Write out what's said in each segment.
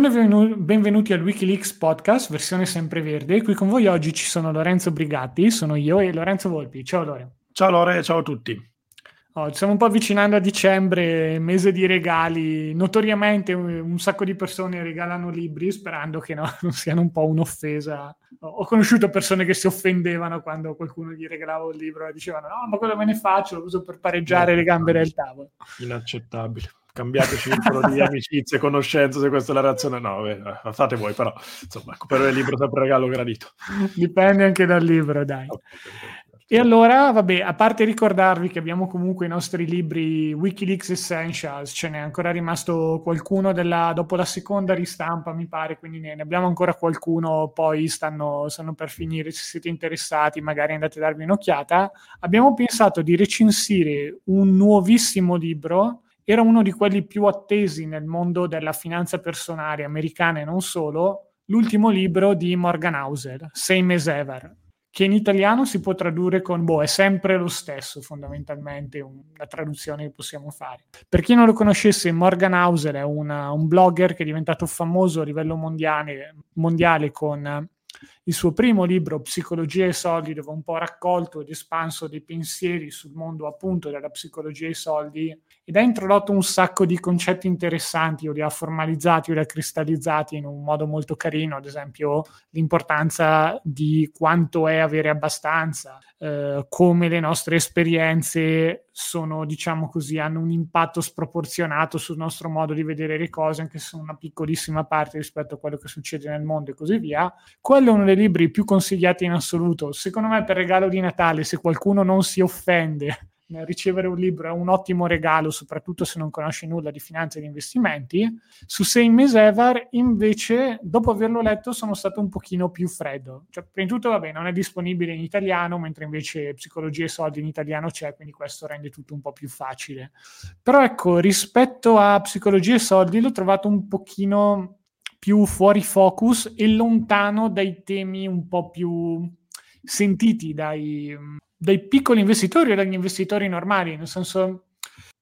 Buongiorno e benvenuti al Wikileaks podcast, versione sempreverde. Qui con voi oggi ci sono Lorenzo Brigatti, sono io e Lorenzo Volpi. Ciao Lore. Ciao Lore, ciao a tutti. Oh, ci stiamo un po' avvicinando a dicembre, mese di regali. Notoriamente un, un, sacco di persone regalano libri sperando che no, non siano un po' un'offesa. Ho conosciuto persone che si offendevano quando qualcuno gli regalava un libro e dicevano no, ma cosa me ne faccio? Lo uso per pareggiare no, le gambe del tavolo. Inaccettabile. Cambiate circolo di amicizie, conoscenze, se questa è la reazione. No, beh, fate voi, però insomma, per il libro sempre regalo gradito. Dipende anche dal libro, dai. Okay. E allora, vabbè, a parte ricordarvi che abbiamo comunque i nostri libri Wikileaks Essentials, ce n'è ancora rimasto qualcuno della, dopo la seconda ristampa, mi pare, quindi ne, ne abbiamo ancora qualcuno, poi stanno, stanno, per finire, se siete interessati magari andate a darvi un'occhiata. Abbiamo pensato di recensire un nuovissimo libro, era uno di quelli più attesi nel mondo della finanza personale americana e non solo, l'ultimo libro di Morgan Housel, Same as Ever che in italiano si può tradurre con boh, è sempre lo stesso fondamentalmente un, la traduzione che possiamo fare. Per chi non lo conoscesse, Morgan Housel è una, un blogger che è diventato famoso a livello mondiale, mondiale con il suo primo libro, Psicologia e soldi, dove ha un po' raccolto ed espanso dei pensieri sul mondo appunto della psicologia e soldi ed ha introdotto un sacco di concetti interessanti o li ha formalizzati o li ha cristallizzati in un modo molto carino, ad esempio l'importanza di quanto è avere abbastanza, eh, come le nostre esperienze sono, diciamo così, hanno un impatto sproporzionato sul nostro modo di vedere le cose, anche se sono una piccolissima parte rispetto a quello che succede nel mondo e così via. Quello è uno dei libri più consigliati in assoluto. Secondo me per regalo di Natale, se qualcuno non si offende ricevere un libro è un ottimo regalo, soprattutto se non conosci nulla di finanza e di investimenti. Su Same as Ever, invece, dopo averlo letto, sono stato un pochino più freddo. Cioè, prima di tutto, vabbè, non è disponibile in italiano, mentre invece Psicologia e soldi in italiano c'è, quindi questo rende tutto un po' più facile. Però ecco, rispetto a Psicologia e soldi l'ho trovato un pochino più fuori focus e lontano dai temi un po' più sentiti dai dai piccoli investitori o dagli investitori normali, nel senso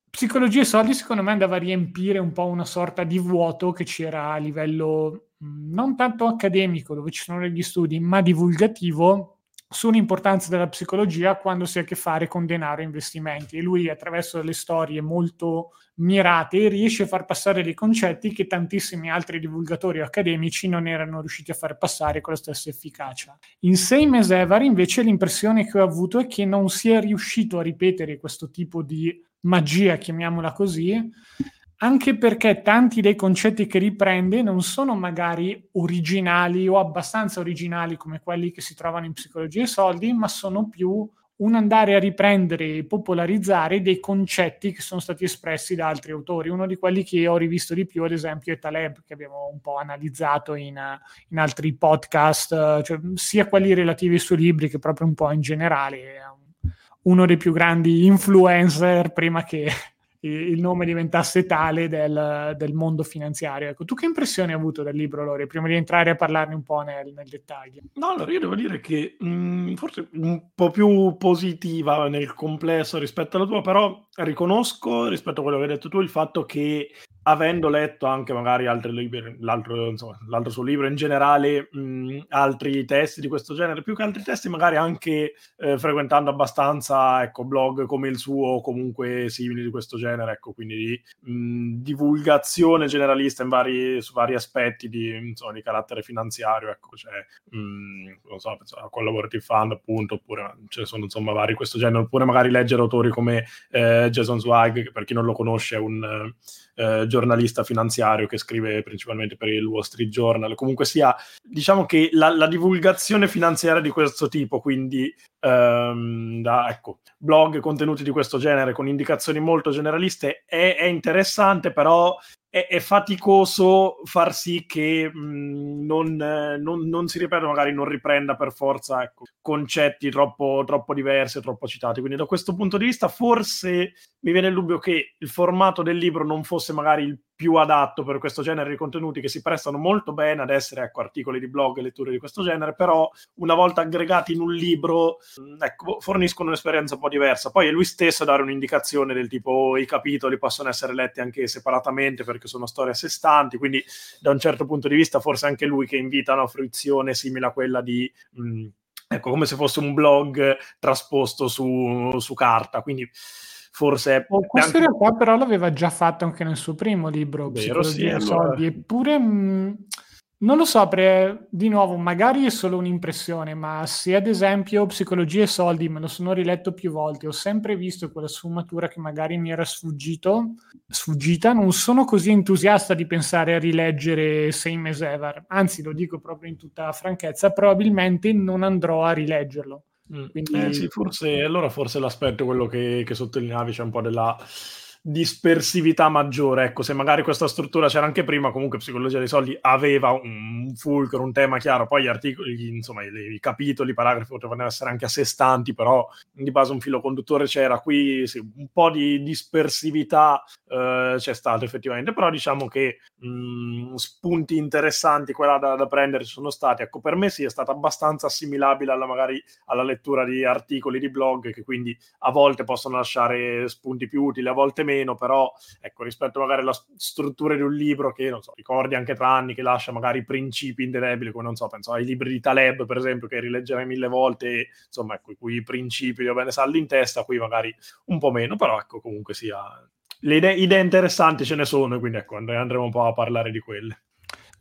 psicologia e soldi secondo me andava a riempire un po' una sorta di vuoto che c'era a livello non tanto accademico dove ci sono degli studi, ma divulgativo sull'importanza della psicologia quando si ha a che fare con denaro e investimenti e lui attraverso delle storie molto mirate riesce a far passare dei concetti che tantissimi altri divulgatori accademici non erano riusciti a far passare con la stessa efficacia. In Same as Ever invece l'impressione che ho avuto è che non si è riuscito a ripetere questo tipo di magia, chiamiamola così, anche perché tanti dei concetti che riprende non sono magari originali o abbastanza originali come quelli che si trovano in psicologia e soldi, ma sono più un andare a riprendere e popolarizzare dei concetti che sono stati espressi da altri autori. Uno di quelli che ho rivisto di più, ad esempio, è Taleb, che abbiamo un po' analizzato in, in altri podcast, cioè sia quelli relativi ai suoi libri che proprio un po' in generale. Uno dei più grandi influencer prima che il nome diventasse tale del, del, mondo finanziario. Ecco, tu che impressione hai avuto del libro, Lore, prima di entrare a parlarne un po' nel, nel dettaglio? No, allora io devo dire che mh, mm, forse un po' più positiva nel complesso rispetto alla tua, però riconosco rispetto a quello che hai detto tu il fatto che avendo letto anche magari altri libri, l'altro, insomma, l'altro suo libro in generale, mh, altri testi di questo genere, più che altri testi, magari anche eh, frequentando abbastanza ecco, blog come il suo o comunque simili di questo genere, ecco, quindi di mh, divulgazione generalista vari, su vari aspetti di, insomma, di carattere finanziario, ecco, cioè, mh, non so, Collaborative Fund appunto, oppure ce ne sono insomma vari di questo genere, oppure magari leggere autori come eh, Jason Zweig, che per chi non lo conosce è un eh, giornalista finanziario che scrive principalmente per il Wall Street Journal. Comunque sia, diciamo che la, la divulgazione finanziaria di questo tipo, quindi ehm, da ecco, blog, contenuti di questo genere con indicazioni molto generaliste, è, è interessante, però è, è, faticoso far sì che mh, non, eh, non, non, si ripeta, magari non riprenda per forza ecco, concetti troppo, troppo diversi, troppo citati. Quindi da questo punto di vista forse mi viene il dubbio che il formato del libro non fosse magari il più adatto per questo genere di contenuti che si prestano molto bene ad essere ecco, articoli di blog e letture di questo genere, però una volta aggregati in un libro mm, ecco, forniscono un'esperienza un po' diversa. Poi è lui stesso a dare un'indicazione del tipo i capitoli possono essere letti anche separatamente perché sono storie a sé stanti, quindi da un certo punto di vista forse anche lui che invita a una fruizione simile a quella di... Mh, mm, ecco, come se fosse un blog trasposto su, su carta, quindi forse... Oh, questo anche... in realtà però l'aveva già fatto anche nel suo primo libro, Vero, Psicologia sì, soldi, allora... eppure... Mh, non lo so, pre, di nuovo, magari è solo un'impressione, ma se ad esempio Psicologia e soldi me lo sono riletto più volte, ho sempre visto quella sfumatura che magari mi era sfuggito, sfuggita, non sono così entusiasta di pensare a rileggere Same as Ever, anzi lo dico proprio in tutta franchezza, probabilmente non andrò a rileggerlo. Mm. Quindi... Eh sì, forse, allora forse l'aspetto quello che, che sottolineavi c'è un po' della dispersività maggiore. Ecco, se magari questa struttura c'era anche prima, comunque Psicologia dei soldi aveva un fulcro, un tema chiaro, poi gli articoli, insomma, i, capitoli, i paragrafi potevano essere anche a sé stanti, però di base un filo conduttore c'era. Qui sì, un po' di dispersività eh, c'è stato effettivamente, però diciamo che mh, mm, spunti interessanti quella da, da, prendere ci sono stati. Ecco, per me sì, è stata abbastanza assimilabile alla, magari alla lettura di articoli di blog che quindi a volte possono lasciare spunti più utili, a volte meno, però ecco, rispetto magari alla struttura di un libro che, non so, ricordi anche tra anni, che lascia magari principi indelebili, come non so, penso ai libri di Taleb, per esempio, che rileggerai mille volte, e, insomma, ecco, i cui principi di bene saldi in testa, qui magari un po' meno, però ecco, comunque sia... Le idee, idee interessanti ce ne sono, quindi ecco, andremo un po' a parlare di quelle.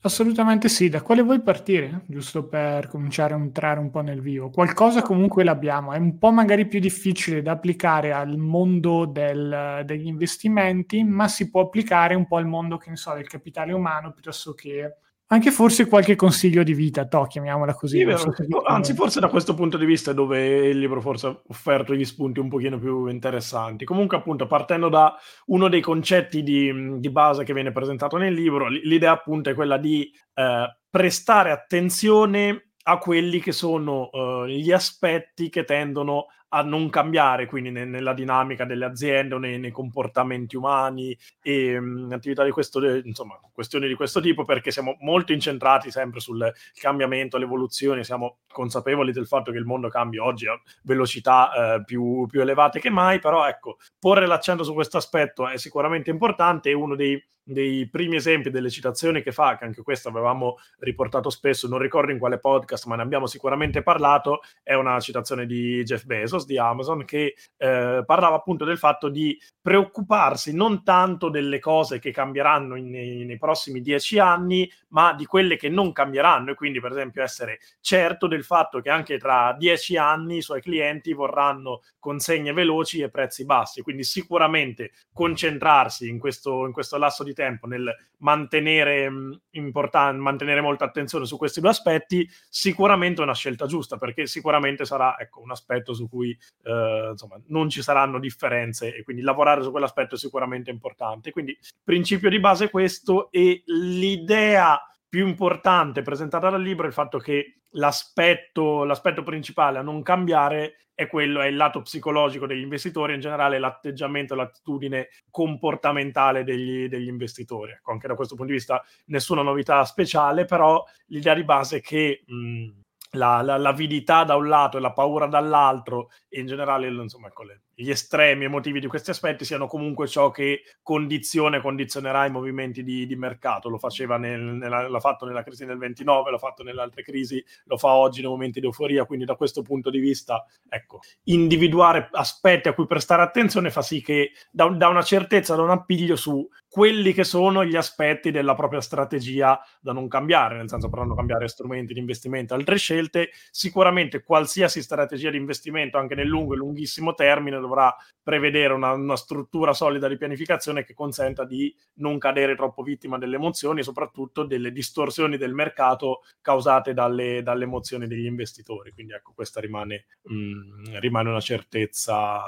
Assolutamente sì, da quale vuoi partire? Giusto per cominciare a entrare un po' nel vivo. Qualcosa comunque l'abbiamo, è un po' magari più difficile da applicare al mondo del, degli investimenti, ma si può applicare un po' al mondo, che ne so, del capitale umano piuttosto che anche forse qualche consiglio di vita, to, chiamiamola così. Sì, so anzi, forse da questo punto di vista è dove il libro forse ha offerto gli spunti un pochino più interessanti. Comunque, appunto, partendo da uno dei concetti di, di base che viene presentato nel libro, l'idea appunto è quella di eh, prestare attenzione a quelli che sono uh, gli aspetti che tendono a non cambiare, quindi ne, nella dinamica delle aziende o nei, nei comportamenti umani e mh, attività di questo, insomma, questioni di questo tipo, perché siamo molto incentrati sempre sul cambiamento, l'evoluzione, siamo consapevoli del fatto che il mondo cambia oggi a velocità eh, più, più elevate che mai, però ecco, porre l'accento su questo aspetto è sicuramente importante e uno dei dei primi esempi delle citazioni che fa, che anche questo avevamo riportato spesso, non ricordo in quale podcast, ma ne abbiamo sicuramente parlato, è una citazione di Jeff Bezos di Amazon che eh, parlava appunto del fatto di preoccuparsi non tanto delle cose che cambieranno in, nei, prossimi dieci anni, ma di quelle che non cambieranno. E quindi per esempio essere certo del fatto che anche tra dieci anni i suoi clienti vorranno consegne veloci e prezzi bassi, quindi sicuramente concentrarsi in questo, in questo lasso di tempo nel mantenere, mm, important- mantenere molta attenzione su questi due aspetti, sicuramente è una scelta giusta, perché sicuramente sarà ecco, un aspetto su cui eh, insomma, non ci saranno differenze e quindi lavorare su quell'aspetto è sicuramente importante. Quindi principio di base è questo e l'idea più importante presentata dal libro è il fatto che l'aspetto, l'aspetto principale a non cambiare è quello, è il lato psicologico degli investitori, in generale l'atteggiamento, l'attitudine comportamentale degli, degli investitori. Ecco, anche da questo punto di vista nessuna novità speciale, però l'idea di base è che mh, la, la, l'avidità da un lato e la paura dall'altro, e in generale insomma, ecco, le, gli estremi emotivi di questi aspetti siano comunque ciò che condiziona e condizionerà i movimenti di, di mercato. Lo faceva nel, nella, l'ha fatto nella crisi del 29, l'ha fatto nelle altre crisi, lo fa oggi nei momenti di euforia. Quindi, da questo punto di vista, ecco, individuare aspetti a cui prestare attenzione fa sì che da, da una certezza, da un appiglio su quelli che sono gli aspetti della propria strategia da non cambiare, nel senso potranno cambiare strumenti di investimento, altre scelte. Sicuramente qualsiasi strategia di investimento, anche nel lungo e lunghissimo termine, dovrà prevedere una, una, struttura solida di pianificazione che consenta di non cadere troppo vittima delle emozioni e soprattutto delle distorsioni del mercato causate dalle, dalle emozioni degli investitori. Quindi ecco, questa rimane, mh, mm, rimane una certezza,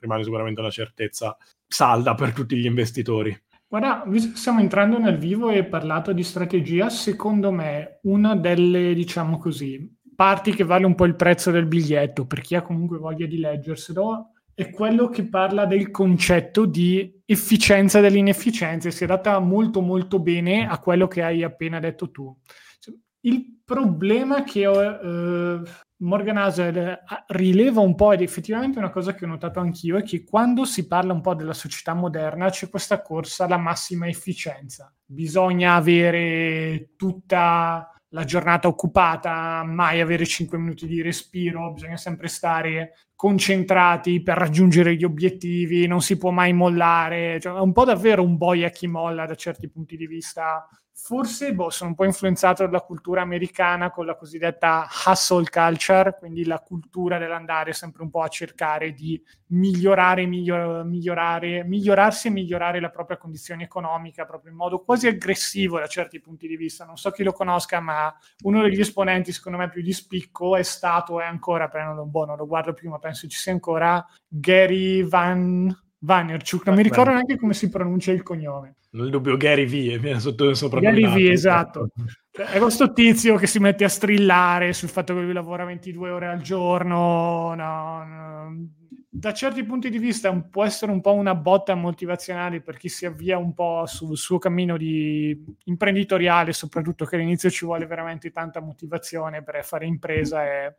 rimane sicuramente una certezza salda per tutti gli investitori. Guarda, visto che stiamo entrando nel vivo e parlato di strategia, secondo me una delle, diciamo così, parti che vale un po' il prezzo del biglietto per chi ha comunque voglia di leggerselo è quello che parla del concetto di efficienza dell'inefficienza e si adatta molto molto bene a quello che hai appena detto tu. Il problema che eh, Morgan Housel rileva un po' ed effettivamente una cosa che ho notato anch'io è che quando si parla un po' della società moderna c'è questa corsa alla massima efficienza. Bisogna avere tutta la giornata occupata, mai avere 5 minuti di respiro, bisogna sempre stare concentrati per raggiungere gli obiettivi, non si può mai mollare, cioè, è un po' davvero un boia chi molla da certi punti di vista forse boh, sono un po' influenzato dalla cultura americana con la cosiddetta hustle culture, quindi la cultura dell'andare sempre un po' a cercare di migliorare, miglior- migliorare, migliorarsi e migliorare la propria condizione economica, proprio in modo quasi aggressivo da certi punti di vista. Non so chi lo conosca, ma uno degli esponenti, secondo me, più di spicco è stato, e ancora, però non, boh, non lo guardo più, ma penso ci sia ancora, Gary Van Vanerchuk, non mi ricordo neanche come si pronuncia il cognome. Nel dubbio Gary V, viene sotto sopra Gary V, esatto. Cioè, è questo tizio che si mette a strillare sul fatto che lui lavora 22 ore al giorno. No, no. Da certi punti di vista può essere un po' una botta motivazionale per chi si avvia un po' sul suo cammino di imprenditoriale, soprattutto che all'inizio ci vuole veramente tanta motivazione per fare impresa e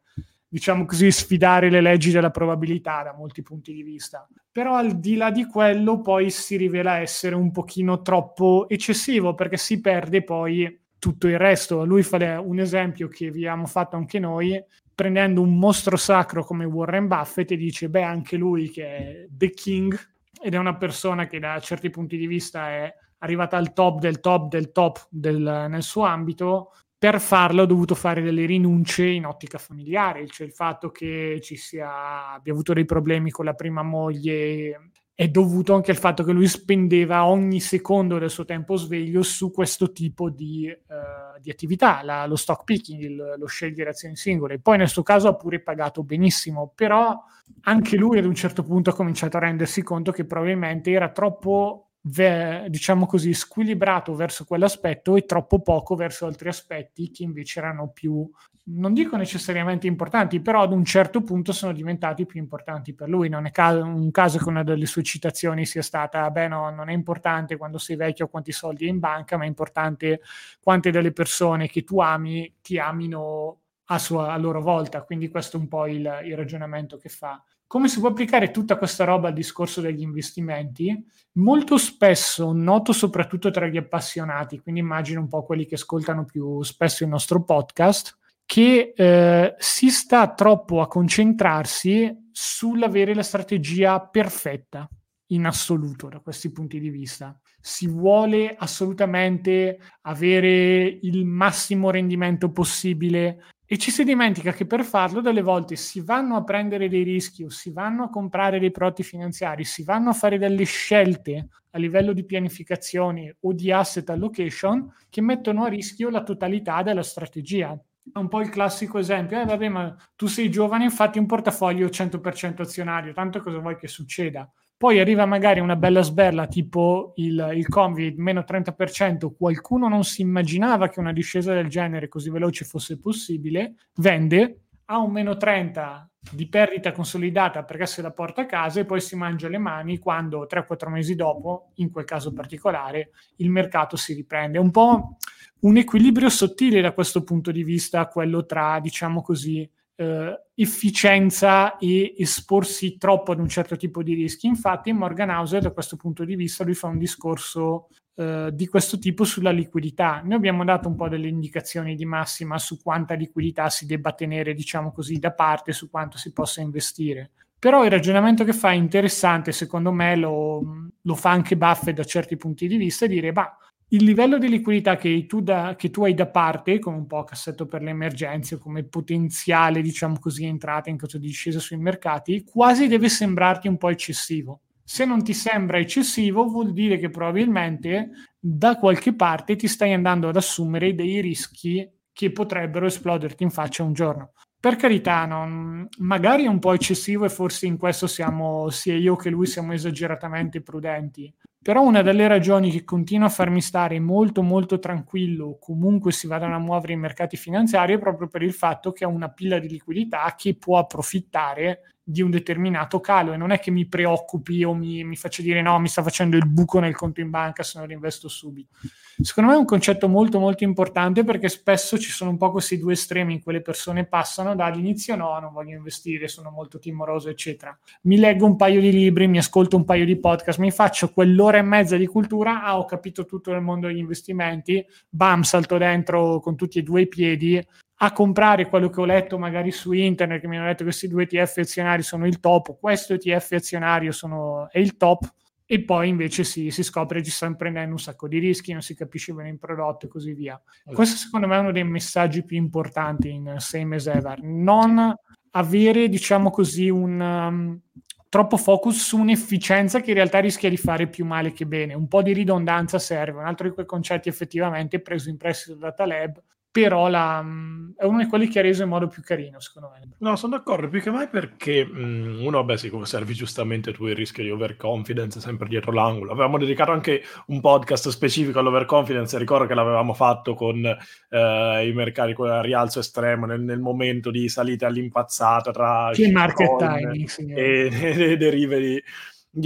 diciamo così, sfidare le leggi della probabilità da molti punti di vista. Però al di là di quello poi si rivela essere un pochino troppo eccessivo perché si perde poi tutto il resto. Lui fa un esempio che vi abbiamo fatto anche noi, prendendo un mostro sacro come Warren Buffett e dice, beh, anche lui che è The King ed è una persona che da certi punti di vista è arrivata al top del top del top del, nel suo ambito, per farlo ho dovuto fare delle rinunce in ottica familiare, cioè il fatto che ci sia, abbia avuto dei problemi con la prima moglie è dovuto anche al fatto che lui spendeva ogni secondo del suo tempo sveglio su questo tipo di, uh, di attività, la, lo stock picking, il, lo scegliere azioni singole. Poi nel suo caso ha pure pagato benissimo, però anche lui ad un certo punto ha cominciato a rendersi conto che probabilmente era troppo diciamo così, squilibrato verso quell'aspetto e troppo poco verso altri aspetti che invece erano più, non dico necessariamente importanti, però ad un certo punto sono diventati più importanti per lui. Non è ca- un caso che una delle sue citazioni sia stata, beh no, non è importante quando sei vecchio quanti soldi hai in banca, ma è importante quante delle persone che tu ami ti amino a, sua, a loro volta. Quindi questo è un po' il, il ragionamento che fa. Come si può applicare tutta questa roba al discorso degli investimenti? Molto spesso, noto soprattutto tra gli appassionati, quindi immagino un po' quelli che ascoltano più spesso il nostro podcast, che eh, si sta troppo a concentrarsi sull'avere la strategia perfetta in assoluto da questi punti di vista. Si vuole assolutamente avere il massimo rendimento possibile e ci si dimentica che per farlo delle volte si vanno a prendere dei rischi o si vanno a comprare dei prodotti finanziari, si vanno a fare delle scelte a livello di pianificazione o di asset allocation che mettono a rischio la totalità della strategia. Un po' il classico esempio, eh vabbè ma tu sei giovane infatti un portafoglio 100% azionario, tanto cosa vuoi che succeda? Poi arriva magari una bella sberla tipo il, il Covid meno 30%, qualcuno non si immaginava che una discesa del genere così veloce fosse possibile, vende, ha un meno 30 di perdita consolidata perché se la porta a casa e poi si mangia le mani quando 3-4 mesi dopo, in quel caso particolare, il mercato si riprende. È un po' un equilibrio sottile da questo punto di vista, quello tra, diciamo così, eh, efficienza e esporsi troppo ad un certo tipo di rischi. Infatti, Morgan House, da questo punto di vista, lui fa un discorso eh, di questo tipo sulla liquidità. Noi abbiamo dato un po' delle indicazioni di massima su quanta liquidità si debba tenere, diciamo così, da parte, su quanto si possa investire. Però il ragionamento che fa è interessante, secondo me lo, lo fa anche Buffett da certi punti di vista, dire, bah, il livello di liquidità che tu, da, che tu, hai da parte, come un po' cassetto per le emergenze, come potenziale, diciamo così, entrata in caso di discesa sui mercati, quasi deve sembrarti un po' eccessivo. Se non ti sembra eccessivo, vuol dire che probabilmente da qualche parte ti stai andando ad assumere dei rischi che potrebbero esploderti in faccia un giorno. Per carità, non, magari è un po' eccessivo e forse in questo siamo, sia io che lui siamo esageratamente prudenti, però una delle ragioni che continua a farmi stare molto molto tranquillo comunque si vadano a muovere i mercati finanziari è proprio per il fatto che ha una pila di liquidità che può approfittare di un determinato calo e non è che mi preoccupi o mi, mi faccia dire no, mi sta facendo il buco nel conto in banca se non rinvesto subito. Secondo me è un concetto molto molto importante perché spesso ci sono un po' questi due estremi in cui le persone passano dall'inizio no, non voglio investire, sono molto timoroso, eccetera. Mi leggo un paio di libri, mi ascolto un paio di podcast, mi faccio quell'ora e mezza di cultura, ah, ho capito tutto nel mondo degli investimenti, bam, salto dentro con tutti e due i piedi, a comprare quello che ho letto magari su internet, che mi hanno detto che questi due ETF azionari sono il top, questo ETF azionario sono, è il top, e poi invece si, si scopre che ci stanno prendendo un sacco di rischi, non si capisce bene il prodotto e così via. Questo secondo me è uno dei messaggi più importanti in Same as Ever, non avere, diciamo così, un... Um, troppo focus su un'efficienza che in realtà rischia di fare più male che bene. Un po' di ridondanza serve. Un altro di quei concetti effettivamente preso in prestito da Taleb però la, mm, è uno di quelli che ha reso in modo più carino, secondo me. No, sono d'accordo, più che mai perché mh, mm, uno, vabbè, sì, come servi giustamente tu il rischio di overconfidence sempre dietro l'angolo. Avevamo dedicato anche un podcast specifico all'overconfidence, ricordo che l'avevamo fatto con eh, i mercati a rialzo estremo nel, nel, momento di salita all'impazzata tra che market timing e, e, e derive di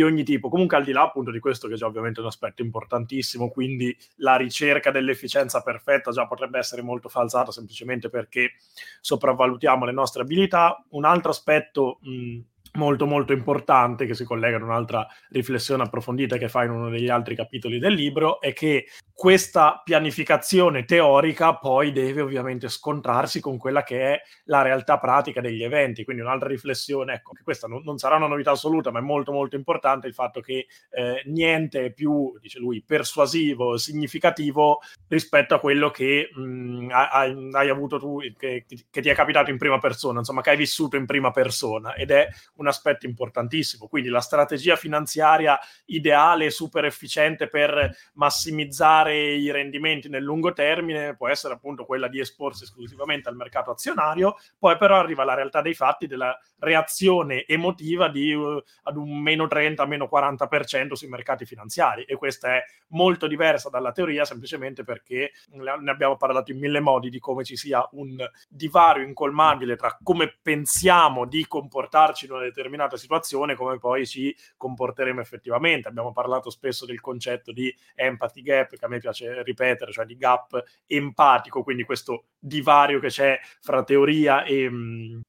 ogni tipo. Comunque, al di là appunto di questo, che è già ovviamente un aspetto importantissimo, quindi la ricerca dell'efficienza perfetta già potrebbe essere molto falsata semplicemente perché sopravvalutiamo le nostre abilità. Un altro aspetto mh, molto molto importante che si collega ad un'altra riflessione approfondita che fa in uno degli altri capitoli del libro è che questa pianificazione teorica poi deve ovviamente scontrarsi con quella che è la realtà pratica degli eventi. Quindi un'altra riflessione, ecco, che questa non, non sarà una novità assoluta, ma è molto molto importante il fatto che eh, niente è più, dice lui, persuasivo, significativo rispetto a quello che mh, hai, hai, avuto tu, che, che ti è capitato in prima persona, insomma, che hai vissuto in prima persona ed è un aspetto importantissimo. Quindi la strategia finanziaria ideale, super efficiente per massimizzare i rendimenti nel lungo termine può essere appunto quella di esporsi esclusivamente al mercato azionario, poi però arriva la realtà dei fatti della reazione emotiva di uh, ad un meno 30, meno 40% sui mercati finanziari e questa è molto diversa dalla teoria semplicemente perché ne abbiamo parlato in mille modi di come ci sia un divario incolmabile tra come pensiamo di comportarci una determinata situazione come poi ci comporteremo effettivamente. Abbiamo parlato spesso del concetto di empathy gap che a me piace ripetere, cioè di gap empatico, quindi questo divario che c'è fra teoria e, mm,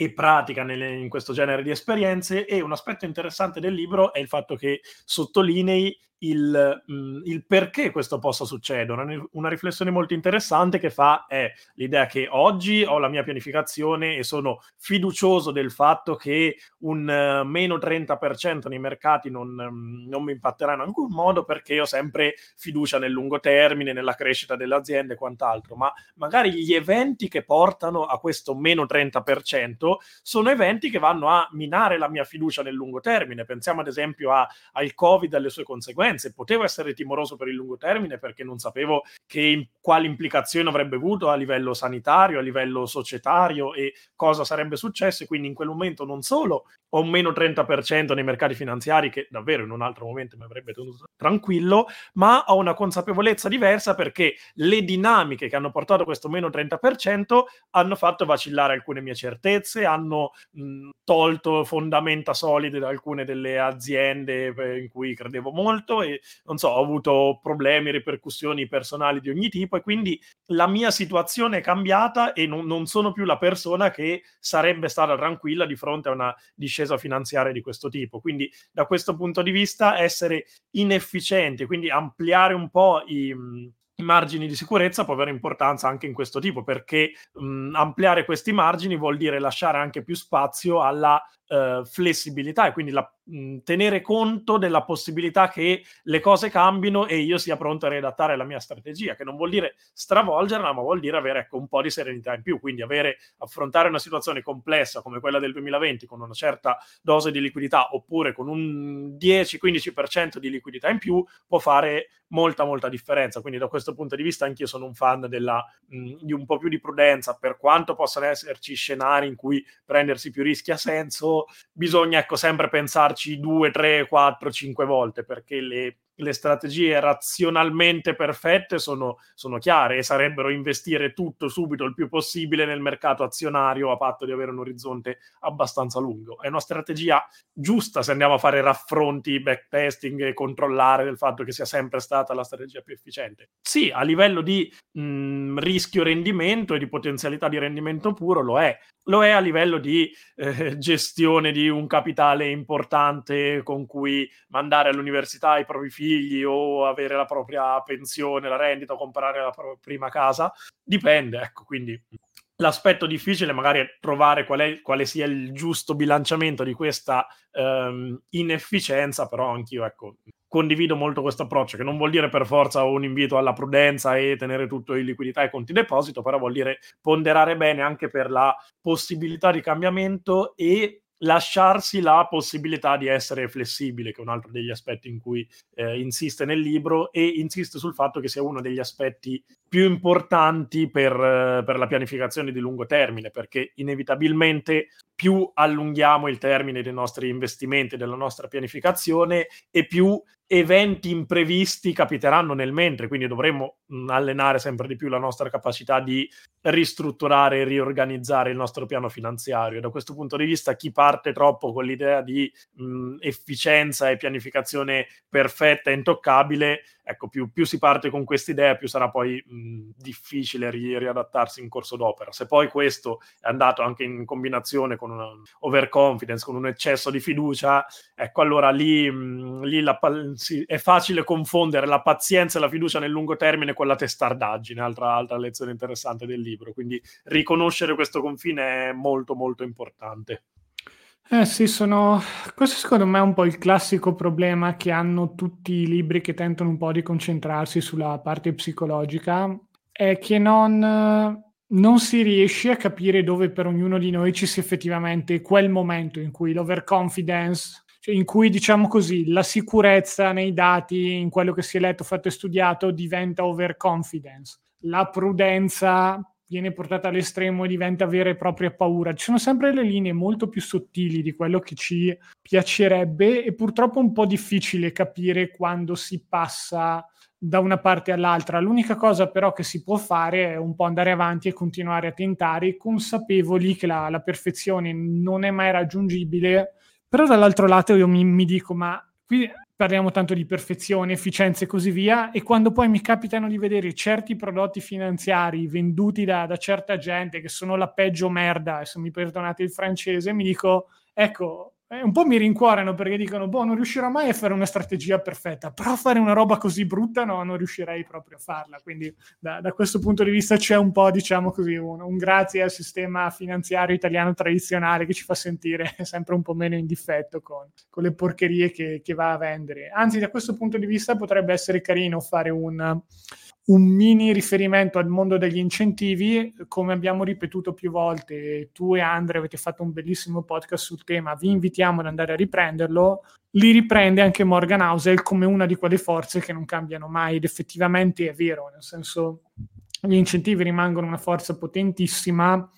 e pratica nelle, in questo genere di esperienze e un aspetto interessante del libro è il fatto che sottolinei il, mh, mm, il, perché questo possa succedere. Una, una, riflessione molto interessante che fa è l'idea che oggi ho la mia pianificazione e sono fiducioso del fatto che un uh, meno 30% nei mercati non, um, non, mi impatterà in alcun modo perché ho sempre fiducia nel lungo termine, nella crescita delle aziende e quant'altro, ma magari gli eventi che portano a questo meno 30% sono eventi che vanno a minare la mia fiducia nel lungo termine. Pensiamo ad esempio a, al Covid e alle sue conseguenze. Potevo essere timoroso per il lungo termine perché non sapevo che, quali implicazioni avrebbe avuto a livello sanitario, a livello societario e cosa sarebbe successo. E quindi in quel momento non solo ho meno 30% nei mercati finanziari, che davvero in un altro momento mi avrebbe tenuto tranquillo, ma ho una consapevolezza diversa perché le dinamiche che hanno portato a questo meno 30% hanno fatto vacillare alcune mie certezze, hanno mh, tolto fondamenta solide da alcune delle aziende eh, in cui credevo molto e non so, ho avuto problemi, ripercussioni personali di ogni tipo e quindi la mia situazione è cambiata e non, non sono più la persona che sarebbe stata tranquilla di fronte a una discesa finanziaria di questo tipo. Quindi da questo punto di vista essere inefficienti, quindi ampliare un po' i, i margini di sicurezza può avere importanza anche in questo tipo, perché mh, ampliare questi margini vuol dire lasciare anche più spazio alla uh, flessibilità e quindi la, mh, tenere conto della possibilità che le cose cambino e io sia pronto a redattare la mia strategia, che non vuol dire stravolgerla, ma vuol dire avere ecco, un po' di serenità in più, quindi avere, affrontare una situazione complessa come quella del 2020 con una certa dose di liquidità oppure con un 10-15% di liquidità in più può fare molta molta differenza, quindi da questo punto di vista anch'io sono un fan della, mh, di un po' più di prudenza, per quanto possano esserci scenari in cui prendersi più rischi ha senso, bisogna ecco, sempre pensarci due, tre, quattro, cinque volte perché le le strategie razionalmente perfette sono, sono, chiare e sarebbero investire tutto subito il più possibile nel mercato azionario a patto di avere un orizzonte abbastanza lungo. È una strategia giusta se andiamo a fare raffronti, backtesting e controllare del fatto che sia sempre stata la strategia più efficiente. Sì, a livello di mh, rischio rendimento e di potenzialità di rendimento puro lo è. Lo è a livello di eh, gestione di un capitale importante con cui mandare all'università i propri figli o avere la propria pensione, la rendita o comprare la propria prima casa. Dipende, ecco, quindi L'aspetto difficile magari è trovare qual è, quale sia il giusto bilanciamento di questa ehm, inefficienza, però anch'io ecco, condivido molto questo approccio, che non vuol dire per forza un invito alla prudenza e tenere tutto in liquidità e conti deposito, però vuol dire ponderare bene anche per la possibilità di cambiamento e lasciarsi la possibilità di essere flessibile, che è un altro degli aspetti in cui eh, insiste nel libro e insiste sul fatto che sia uno degli aspetti più importanti per, eh, per la pianificazione di lungo termine, perché inevitabilmente più allunghiamo il termine dei nostri investimenti, della nostra pianificazione e più eventi imprevisti capiteranno nel mentre, quindi dovremmo mh, allenare sempre di più la nostra capacità di ristrutturare e riorganizzare il nostro piano finanziario. Da questo punto di vista, chi parte troppo con l'idea di mh, efficienza e pianificazione perfetta e intoccabile, ecco, più, più si parte con questa idea, più sarà poi mh, difficile ri- riadattarsi in corso d'opera. Se poi questo è andato anche in combinazione con una overconfidence, con un eccesso di fiducia, ecco, allora lì, lì la, sì, è facile confondere la pazienza e la fiducia nel lungo termine con la testardaggine, altra, altra lezione interessante del libro. Quindi riconoscere questo confine è molto molto importante. Eh sì, sono... questo secondo me è un po' il classico problema che hanno tutti i libri che tentano un po' di concentrarsi sulla parte psicologica, è che non, non si riesce a capire dove per ognuno di noi ci sia effettivamente quel momento in cui l'overconfidence cioè in cui diciamo così la sicurezza nei dati, in quello che si è letto, fatto e studiato, diventa overconfidence. La prudenza viene portata all'estremo e diventa vera e propria paura. Ci sono sempre le linee molto più sottili di quello che ci piacerebbe e purtroppo è un po' difficile capire quando si passa da una parte all'altra. L'unica cosa però che si può fare è un po' andare avanti e continuare a tentare, consapevoli che la, la perfezione non è mai raggiungibile però dall'altro lato io mi, mi dico, ma qui parliamo tanto di perfezione, efficienza e così via, e quando poi mi capitano di vedere certi prodotti finanziari venduti da, da certa gente che sono la peggio merda, e se mi perdonate il francese, mi dico, ecco, eh, un po' mi rincuorano perché dicono, boh, non riuscirò mai a fare una strategia perfetta, però fare una roba così brutta no, non riuscirei proprio a farla. Quindi da, da questo punto di vista c'è un po', diciamo così, un, un, grazie al sistema finanziario italiano tradizionale che ci fa sentire sempre un po' meno in difetto con, con le porcherie che, che va a vendere. Anzi, da questo punto di vista potrebbe essere carino fare un un mini riferimento al mondo degli incentivi, come abbiamo ripetuto più volte, tu e Andre avete fatto un bellissimo podcast sul tema, vi invitiamo ad andare a riprenderlo, li riprende anche Morgan Housel come una di quelle forze che non cambiano mai ed effettivamente è vero, nel senso gli incentivi rimangono una forza potentissima.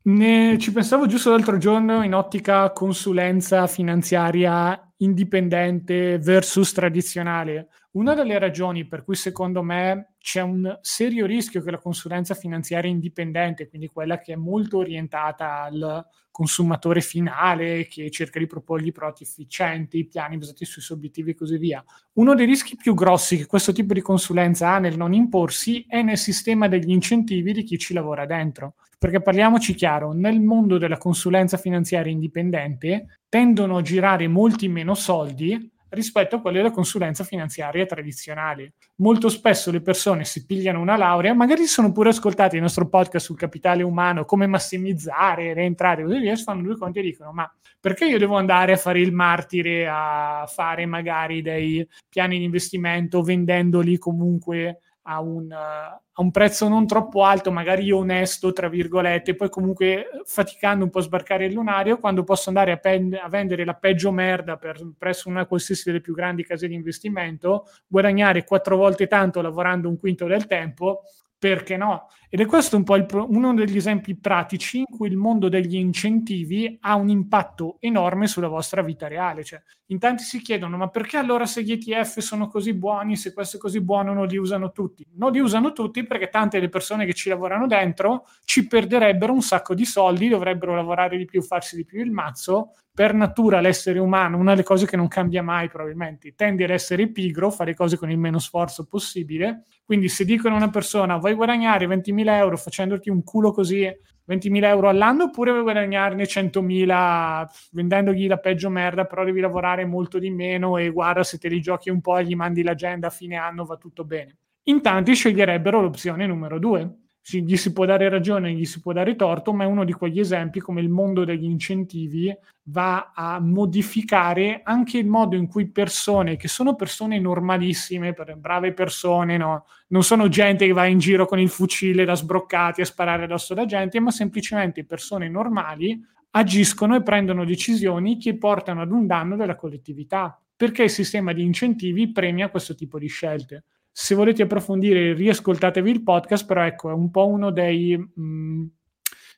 Ne, ci pensavo giusto l'altro giorno in ottica consulenza finanziaria indipendente versus tradizionale. Una delle ragioni per cui secondo me c'è un serio rischio che la consulenza finanziaria indipendente, quindi quella che è molto orientata al consumatore finale, che cerca di proporgli prodotti efficienti, piani basati sui suoi obiettivi e così via. Uno dei rischi più grossi che questo tipo di consulenza ha nel non imporsi è nel sistema degli incentivi di chi ci lavora dentro. Perché parliamoci chiaro, nel mondo della consulenza finanziaria indipendente tendono a girare molti meno soldi rispetto a quelle della consulenza finanziaria tradizionale. Molto spesso le persone si pigliano una laurea, magari sono pure ascoltati il nostro podcast sul capitale umano, come massimizzare le entrate e così via, si fanno due conti e dicono ma perché io devo andare a fare il martire, a fare magari dei piani di investimento vendendoli comunque a un, a un, prezzo non troppo alto, magari onesto, tra virgolette, poi comunque faticando un po' a sbarcare il lunario, quando posso andare a, pen- a vendere la peggio merda per, presso una qualsiasi delle più grandi case di investimento, guadagnare quattro volte tanto lavorando un quinto del tempo, perché no? Ed è questo un po' pro- uno degli esempi pratici in cui il mondo degli incentivi ha un impatto enorme sulla vostra vita reale. Cioè, in tanti si chiedono, ma perché allora se gli ETF sono così buoni, se questo è così buono, non li usano tutti? Non li usano tutti perché tante delle persone che ci lavorano dentro ci perderebbero un sacco di soldi, dovrebbero lavorare di più, farsi di più il mazzo per natura l'essere umano, una delle cose che non cambia mai probabilmente, tendi ad essere pigro, fare cose con il meno sforzo possibile. Quindi se dicono a una persona vuoi guadagnare 20.000 euro facendoti un culo così 20.000 euro all'anno oppure vuoi guadagnarne 100.000 vendendogli la peggio merda, però devi lavorare molto di meno e guarda se te li giochi un po' e gli mandi l'agenda a fine anno va tutto bene. In tanti sceglierebbero l'opzione numero due, gli si può dare ragione, gli si può dare torto, ma è uno di quegli esempi come il mondo degli incentivi va a modificare anche il modo in cui persone, che sono persone normalissime, brave persone, no? non sono gente che va in giro con il fucile da sbroccati a sparare addosso alla gente, ma semplicemente persone normali agiscono e prendono decisioni che portano ad un danno della collettività, perché il sistema di incentivi premia questo tipo di scelte se volete approfondire riascoltatevi il podcast, però ecco, è un po' uno dei, mh, mm,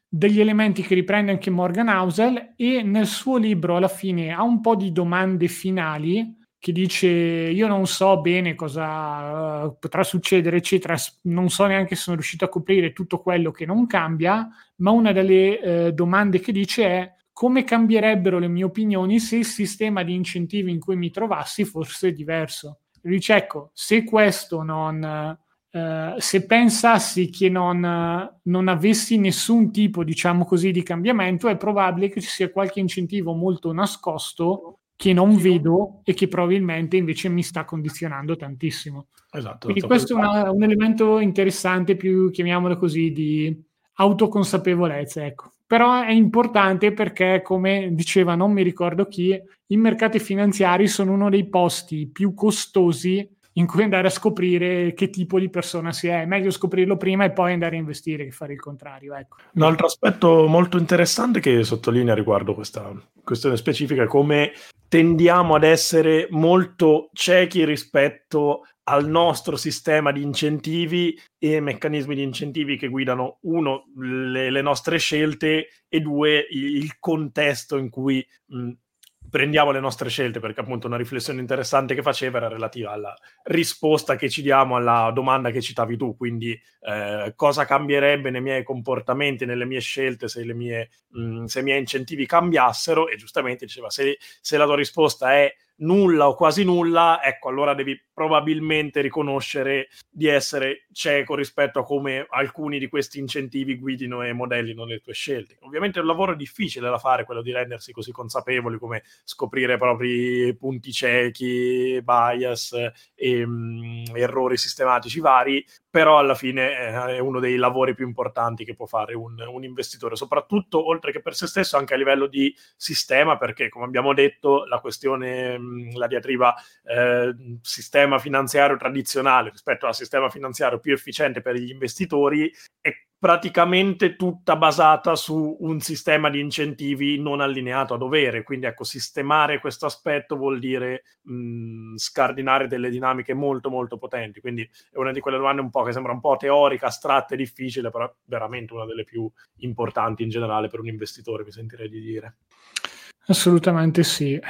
degli elementi che riprende anche Morgan Housel e nel suo libro alla fine ha un po' di domande finali che dice io non so bene cosa uh, potrà succedere, eccetera, non so neanche se sono riuscito a coprire tutto quello che non cambia, ma una delle uh, domande che dice è come cambierebbero le mie opinioni se il sistema di incentivi in cui mi trovassi fosse diverso dice ecco, se questo non... Uh, se pensassi che non, non, avessi nessun tipo, diciamo così, di cambiamento, è probabile che ci sia qualche incentivo molto nascosto che non vedo e che probabilmente invece mi sta condizionando tantissimo. Esatto. Quindi questo è una, un elemento interessante, più chiamiamolo così, di autoconsapevolezza, ecco però è importante perché, come diceva non mi ricordo chi, i mercati finanziari sono uno dei posti più costosi in cui andare a scoprire che tipo di persona si è. È meglio scoprirlo prima e poi andare a investire che fare il contrario. Ecco. Un altro aspetto molto interessante che sottolinea riguardo questa questione specifica è come tendiamo ad essere molto ciechi rispetto al nostro sistema di incentivi e meccanismi di incentivi che guidano, uno, le, le nostre scelte e due, il contesto in cui mh, prendiamo le nostre scelte, perché appunto una riflessione interessante che faceva era relativa alla risposta che ci diamo alla domanda che citavi tu, quindi eh, cosa cambierebbe nei miei comportamenti, nelle mie scelte se, mie, mh, se i miei incentivi cambiassero e giustamente diceva se, se la tua risposta è nulla o quasi nulla, ecco, allora devi probabilmente riconoscere di essere cieco rispetto a come alcuni di questi incentivi guidino e modellino le tue scelte. Ovviamente è un lavoro difficile da fare, quello di rendersi così consapevoli come scoprire i propri punti ciechi, bias e mh, errori sistematici vari, però alla fine è uno dei lavori più importanti che può fare un, un, investitore, soprattutto oltre che per se stesso, anche a livello di sistema, perché come abbiamo detto, la questione, la diatriba eh, sistema finanziario tradizionale rispetto al sistema finanziario più efficiente per gli investitori è praticamente tutta basata su un sistema di incentivi non allineato a dovere. Quindi, ecco, sistemare questo aspetto vuol dire mh, scardinare delle dinamiche molto, molto potenti. Quindi è una di quelle domande un po' che sembra un po' teorica, astratta e difficile, però veramente una delle più importanti in generale per un investitore, mi sentirei di dire. Assolutamente sì.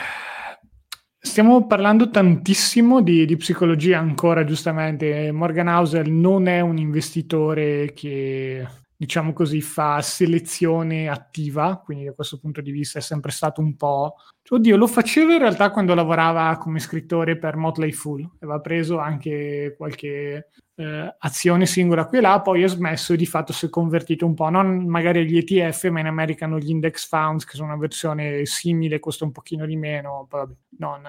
Stiamo parlando tantissimo di, di, psicologia ancora, giustamente. Morgan Housel non è un investitore che, diciamo così, fa selezione attiva, quindi da questo punto di vista è sempre stato un po'... Oddio, lo faceva in realtà quando lavorava come scrittore per Motley Fool, aveva preso anche qualche eh, azione singola qui e là, poi ha smesso e di fatto si è convertito un po', non magari agli ETF, ma in America hanno gli index funds, che sono una versione simile, costa un pochino di meno, vabbè, non,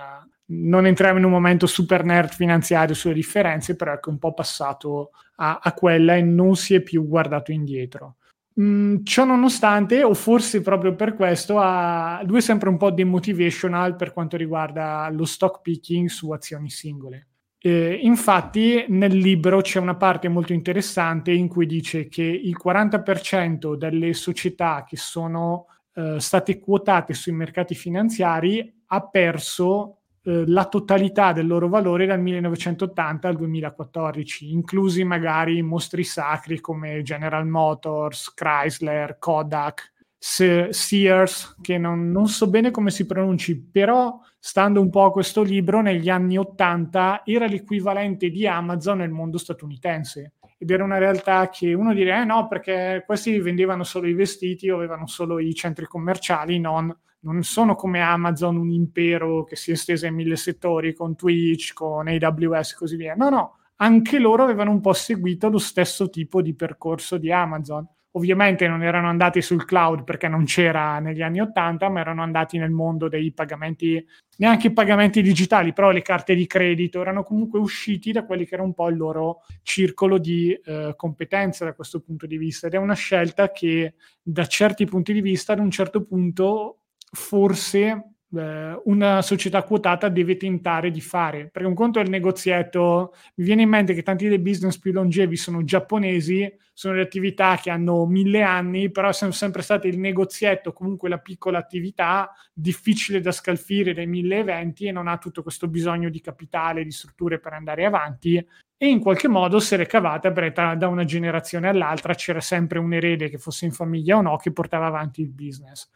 non, entriamo in un momento super nerd finanziario sulle differenze, però è un po' passato a, a quella e non si è più guardato indietro. Mm, ciò nonostante, o forse proprio per questo, ha, lui è sempre un po' demotivational per quanto riguarda lo stock picking su azioni singole. Eh, infatti nel libro c'è una parte molto interessante in cui dice che il 40% delle società che sono eh, state quotate sui mercati finanziari ha perso eh, la totalità del loro valore dal 1980 al 2014, inclusi magari mostri sacri come General Motors, Chrysler, Kodak, Sears, che non, non, so bene come si pronunci, però stando un po' a questo libro, negli anni 80 era l'equivalente di Amazon nel mondo statunitense. Ed era una realtà che uno direbbe, eh no, perché questi vendevano solo i vestiti avevano solo i centri commerciali, non, non sono come Amazon un impero che si è estesa in mille settori, con Twitch, con AWS e così via. No, no, anche loro avevano un po' seguito lo stesso tipo di percorso di Amazon Ovviamente non erano andati sul cloud perché non c'era negli anni 80, ma erano andati nel mondo dei pagamenti, neanche i pagamenti digitali, però le carte di credito erano comunque usciti da quelli che era un po' il loro circolo di eh, competenza da questo punto di vista. Ed è una scelta che da certi punti di vista, ad un certo punto, forse eh, una società quotata deve tentare di fare. Perché un conto è il negozietto, mi viene in mente che tanti dei business più longevi sono giapponesi, sono le attività che hanno mille anni, però sono sempre state il negozietto, comunque la piccola attività, difficile da scalfire dai mille eventi e non ha tutto questo bisogno di capitale, di strutture per andare avanti e in qualche modo se l'è cavata perché da una generazione all'altra c'era sempre un erede che fosse in famiglia o no che portava avanti il business.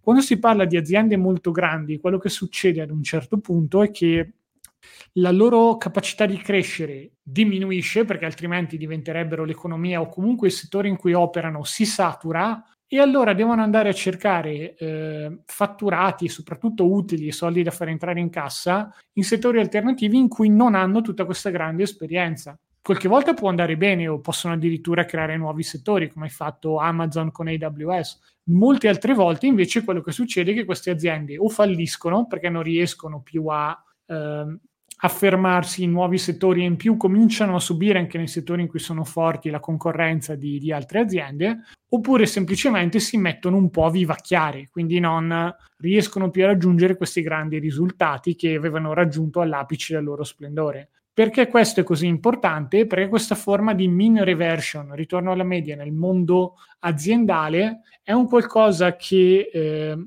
Quando si parla di aziende molto grandi, quello che succede ad un certo punto è che la loro capacità di crescere diminuisce perché altrimenti diventerebbero l'economia o comunque il settore in cui operano si satura e allora devono andare a cercare eh, fatturati, soprattutto utili soldi da far entrare in cassa in settori alternativi in cui non hanno tutta questa grande esperienza. Qualche volta può andare bene o possono addirittura creare nuovi settori, come ha fatto Amazon con AWS. Molte altre volte invece quello che succede è che queste aziende o falliscono perché non riescono più a eh, affermarsi in nuovi settori e in più cominciano a subire anche nei settori in cui sono forti la concorrenza di, di altre aziende, oppure semplicemente si mettono un po' a vivacchiare, quindi non riescono più a raggiungere questi grandi risultati che avevano raggiunto all'apice del loro splendore. Perché questo è così importante? Perché questa forma di mean reversion, ritorno alla media nel mondo aziendale, è un qualcosa che eh,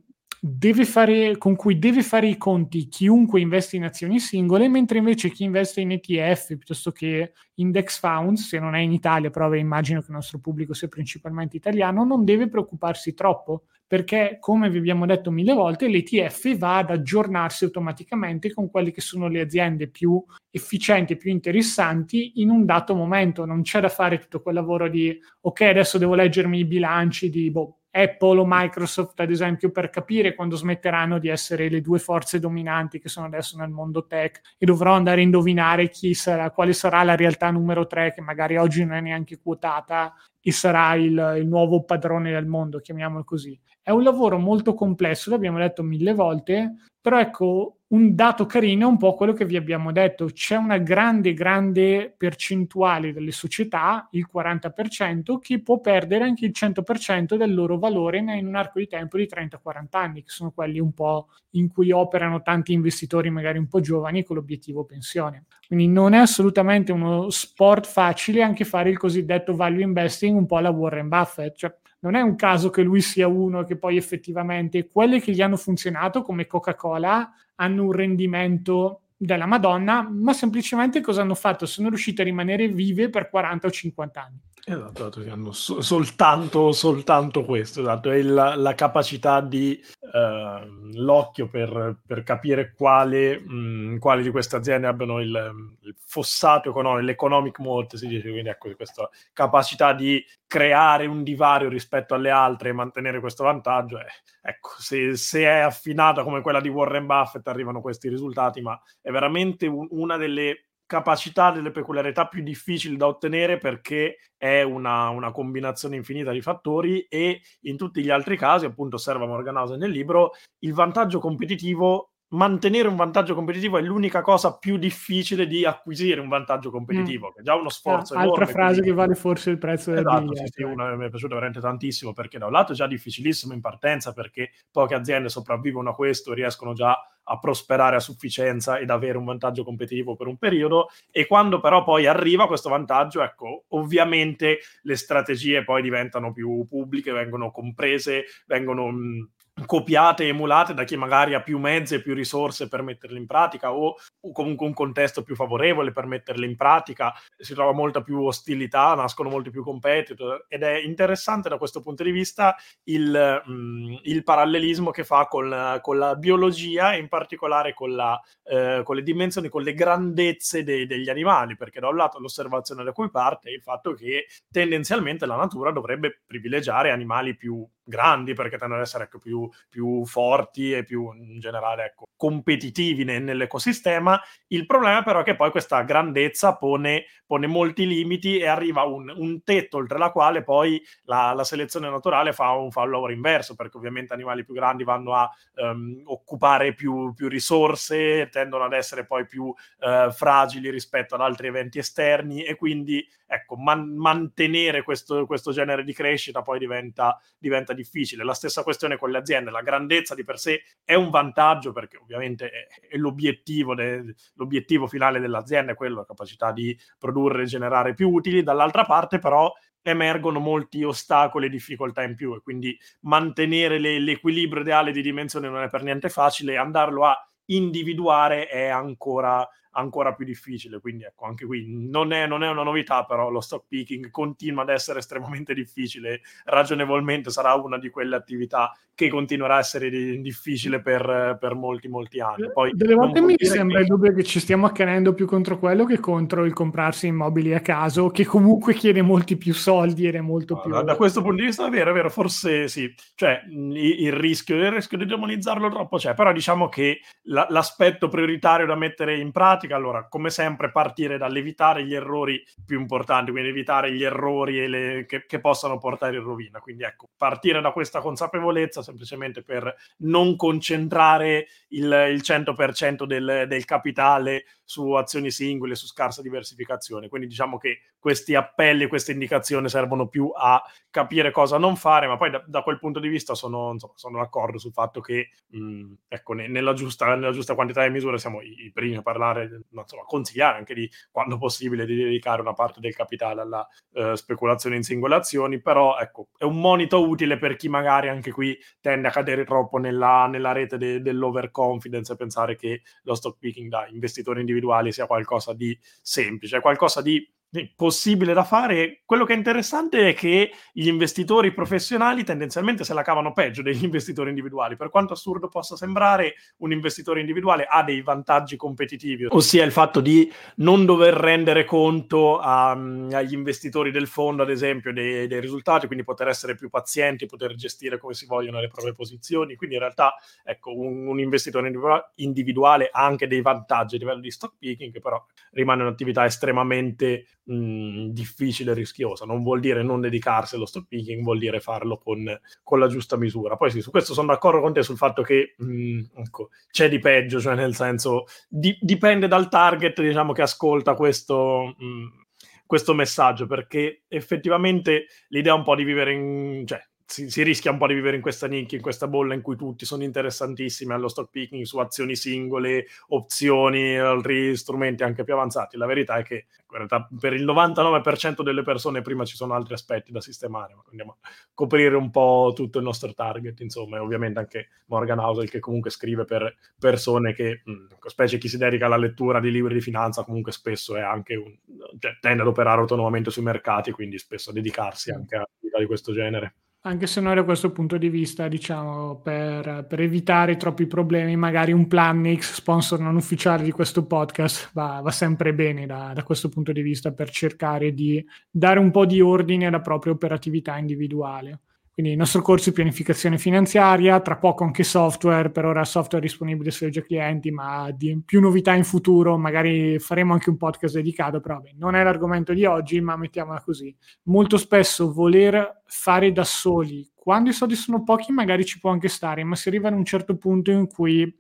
fare, con cui deve fare i conti chiunque investe in azioni singole, mentre invece chi investe in ETF piuttosto che index funds, se non è in Italia, però immagino che il nostro pubblico sia principalmente italiano, non deve preoccuparsi troppo, perché come vi abbiamo detto mille volte, l'ETF va ad aggiornarsi automaticamente con quelle che sono le aziende più efficienti più interessanti in un dato momento. Non c'è da fare tutto quel lavoro di ok, adesso devo leggermi i bilanci di boh, Apple o Microsoft, ad esempio, per capire quando smetteranno di essere le due forze dominanti che sono adesso nel mondo tech e dovrò andare a indovinare chi sarà, quale sarà la realtà numero tre che magari oggi non è neanche quotata e sarà il, il nuovo padrone del mondo, chiamiamolo così. È un lavoro molto complesso, l'abbiamo detto mille volte, però ecco, un dato carino è un po' quello che vi abbiamo detto. C'è una grande, grande percentuale delle società, il 40%, che può perdere anche il 100% del loro valore in un arco di tempo di 30-40 anni, che sono quelli un po' in cui operano tanti investitori magari un po' giovani con l'obiettivo pensione. Quindi non è assolutamente uno sport facile anche fare il cosiddetto value investing un po' alla Warren Buffett. Cioè, non è un caso che lui sia uno che poi effettivamente quelle che gli hanno funzionato come Coca-Cola hanno un rendimento della Madonna, ma semplicemente cosa hanno fatto? Sono riuscite a rimanere vive per 40 o 50 anni. Esatto, esatto hanno so- soltanto, soltanto questo, esatto, è la, la capacità di eh, l'occhio per, per capire quale, mh, quali di queste aziende abbiano il, il, fossato economico, l'economic moat, si dice, quindi ecco, questa capacità di creare un divario rispetto alle altre e mantenere questo vantaggio, eh, ecco, se, se, è affinata come quella di Warren Buffett arrivano questi risultati, ma è veramente un, una delle capacità, delle peculiarità più difficili da ottenere perché è una, una, combinazione infinita di fattori e in tutti gli altri casi, appunto osserva Morgan House nel libro, il vantaggio competitivo mantenere un vantaggio competitivo è l'unica cosa più difficile di acquisire un vantaggio competitivo, mm. che è già uno sforzo ah, enorme. Altra frase quindi... che vale forse il prezzo del esatto, biglietto. Sì, sì, una, mi è piaciuta veramente tantissimo perché da un lato è già difficilissimo in partenza perché poche aziende sopravvivono a questo e riescono già a prosperare a sufficienza ed avere un vantaggio competitivo per un periodo e quando però poi arriva questo vantaggio, ecco, ovviamente le strategie poi diventano più pubbliche, vengono comprese, vengono mh, copiate e emulate da chi magari ha più mezzi e più risorse per metterle in pratica o, o, comunque un contesto più favorevole per metterle in pratica, si trova molta più ostilità, nascono molti più competitor ed è interessante da questo punto di vista il, mh, mm, il parallelismo che fa con, con, la biologia e in particolare con, la, eh, con le dimensioni, con le grandezze dei, degli animali, perché da un lato l'osservazione da cui parte è il fatto che tendenzialmente la natura dovrebbe privilegiare animali più grandi perché tendono ad essere ecco, più, più, forti e più in generale ecco, competitivi ne, nell'ecosistema. Il problema però è che poi questa grandezza pone, pone molti limiti e arriva un, un, tetto oltre la quale poi la, la, selezione naturale fa un, lavoro inverso perché ovviamente animali più grandi vanno a um, occupare più, più, risorse, tendono ad essere poi più uh, fragili rispetto ad altri eventi esterni e quindi ecco, man- mantenere questo, questo, genere di crescita poi diventa, diventa, difficile. La stessa questione con le aziende, la grandezza di per sé è un vantaggio perché ovviamente è, l'obiettivo, de- l'obiettivo finale dell'azienda, è quello, la capacità di produrre e generare più utili, dall'altra parte però emergono molti ostacoli e difficoltà in più e quindi mantenere le, l'equilibrio ideale di dimensione non è per niente facile andarlo a individuare è ancora, ancora più difficile. Quindi ecco, anche qui non è, non è, una novità, però lo stock picking continua ad essere estremamente difficile. Ragionevolmente sarà una di quelle attività che continuerà a essere difficile per, per molti, molti anni. Poi, Delle volte mi sembra che... il dubbio che ci stiamo accanendo più contro quello che contro il comprarsi immobili a caso, che comunque chiede molti più soldi ed è molto più... Da questo punto di vista è vero, è vero, forse sì. Cioè, il, rischio, il rischio di demonizzarlo troppo c'è, però diciamo che la, l'aspetto prioritario da mettere in pratica, allora, come sempre, partire dall'evitare gli errori più importanti, quindi evitare gli errori le, che, che possano portare in rovina. Quindi ecco, partire da questa consapevolezza semplicemente per non concentrare il, il 100% del, del capitale su azioni singole, su scarsa diversificazione. Quindi diciamo che questi appelli, queste indicazioni servono più a capire cosa non fare, ma poi da, da quel punto di vista sono, insomma, sono, d'accordo sul fatto che mh, ecco, ne, nella, giusta, nella, giusta, quantità di misure siamo i, i primi a parlare, insomma, a consigliare anche di quando possibile di dedicare una parte del capitale alla uh, speculazione in singole azioni, però ecco, è un monito utile per chi magari anche qui tende a cadere troppo nella, nella rete de, dell'overconfidence e pensare che lo stock picking da investitori individuali sia qualcosa di semplice, qualcosa di possibile da fare. Quello che è interessante è che gli investitori professionali tendenzialmente se la cavano peggio degli investitori individuali. Per quanto assurdo possa sembrare, un investitore individuale ha dei vantaggi competitivi, ossia il fatto di non dover rendere conto a, agli investitori del fondo, ad esempio, dei, dei, risultati, quindi poter essere più pazienti, poter gestire come si vogliono le proprie posizioni. Quindi in realtà, ecco, un, un investitore individuale ha anche dei vantaggi a livello di stock picking, che però rimane un'attività estremamente difficile e rischiosa. Non vuol dire non dedicarsi allo stock picking, vuol dire farlo con, con, la giusta misura. Poi sì, su questo sono d'accordo con te sul fatto che mh, ecco, c'è di peggio, cioè nel senso di, dipende dal target diciamo, che ascolta questo. Mh, questo messaggio perché effettivamente l'idea è un po' di vivere in, cioè, si, si, rischia un po' di vivere in questa nicchia, in questa bolla in cui tutti sono interessantissimi allo stock picking su azioni singole, opzioni, altri strumenti anche più avanzati. La verità è che in realtà per il 99% delle persone prima ci sono altri aspetti da sistemare, ma andiamo a coprire un po' tutto il nostro target, insomma, e ovviamente anche Morgan Housel che comunque scrive per persone che, mh, mm, specie chi si dedica alla lettura di libri di finanza, comunque spesso è anche un, cioè, tende ad operare autonomamente sui mercati, quindi spesso a dedicarsi anche a attività di questo genere anche se noi da questo punto di vista, diciamo, per, per evitare troppi problemi, magari un plan X, sponsor non ufficiale di questo podcast, va, va sempre bene da, da, questo punto di vista per cercare di dare un po' di ordine alla propria operatività individuale. Quindi il nostro corso di pianificazione finanziaria, tra poco anche software, per ora software disponibile sui già clienti, ma di più novità in futuro, magari faremo anche un podcast dedicato, però beh, non è l'argomento di oggi, ma mettiamola così. Molto spesso voler fare da soli, quando i soldi sono pochi magari ci può anche stare, ma si arriva ad un certo punto in cui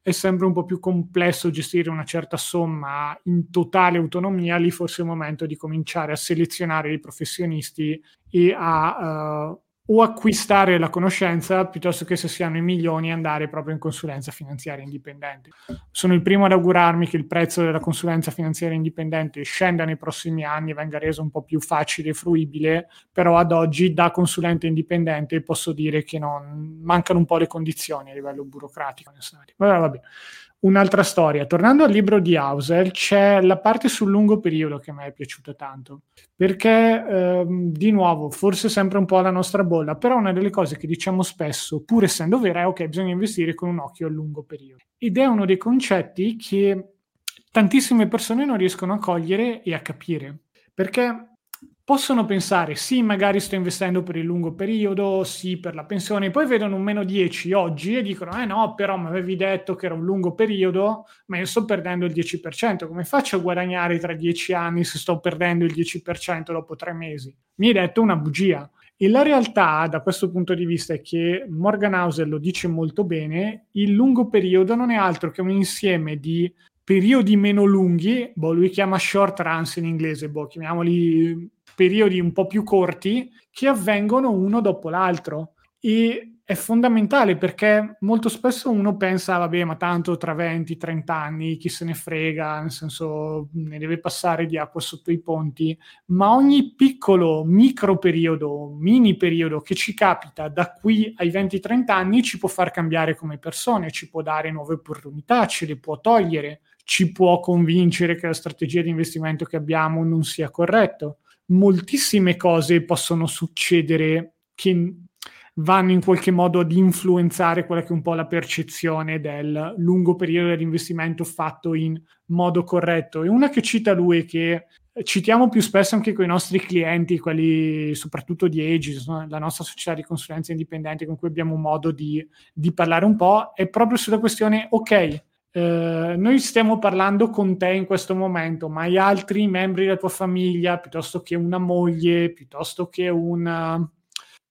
è sempre un po' più complesso gestire una certa somma in totale autonomia, lì forse è il momento di cominciare a selezionare i professionisti e a uh, o acquistare la conoscenza piuttosto che se si hanno i milioni andare proprio in consulenza finanziaria indipendente. Sono il primo ad augurarmi che il prezzo della consulenza finanziaria indipendente scenda nei prossimi anni e venga reso un po' più facile e fruibile, però ad oggi da consulente indipendente posso dire che non, mancano un po' le condizioni a livello burocratico necessarie. Vabbè, vabbè un'altra storia. Tornando al libro di Hauser, c'è la parte sul lungo periodo che a me è piaciuta tanto, perché ehm, di nuovo, forse sempre un po' la nostra bolla, però una delle cose che diciamo spesso, pur essendo vera, è ok, bisogna investire con un occhio al lungo periodo. Ed è uno dei concetti che tantissime persone non riescono a cogliere e a capire, perché possono pensare sì, magari sto investendo per il lungo periodo, sì, per la pensione, poi vedono un meno 10 oggi e dicono, eh no, però mi avevi detto che era un lungo periodo, ma io sto perdendo il 10%, come faccio a guadagnare tra 10 anni se sto perdendo il 10% dopo tre mesi? Mi hai detto una bugia. E la realtà, da questo punto di vista, è che Morgan Housel lo dice molto bene, il lungo periodo non è altro che un insieme di periodi meno lunghi, boh, lui chiama short runs in inglese, boh, chiamiamoli periodi un po' più corti che avvengono uno dopo l'altro. E è fondamentale perché molto spesso uno pensa, vabbè, ma tanto tra 20-30 anni chi se ne frega, nel senso ne deve passare di acqua sotto i ponti, ma ogni piccolo micro periodo, mini periodo che ci capita da qui ai 20-30 anni ci può far cambiare come persone, ci può dare nuove opportunità, ce le può togliere, ci può convincere che la strategia di investimento che abbiamo non sia corretta moltissime cose possono succedere che vanno in qualche modo ad influenzare quella che è un po' la percezione del lungo periodo dell'investimento fatto in modo corretto. E una che cita lui che citiamo più spesso anche con i nostri clienti, quelli soprattutto di Aegis, la nostra società di consulenza indipendente con cui abbiamo modo di, di parlare un po', è proprio sulla questione, ok, eh, noi stiamo parlando con te in questo momento, ma hai altri membri della tua famiglia, piuttosto che una moglie, piuttosto che una...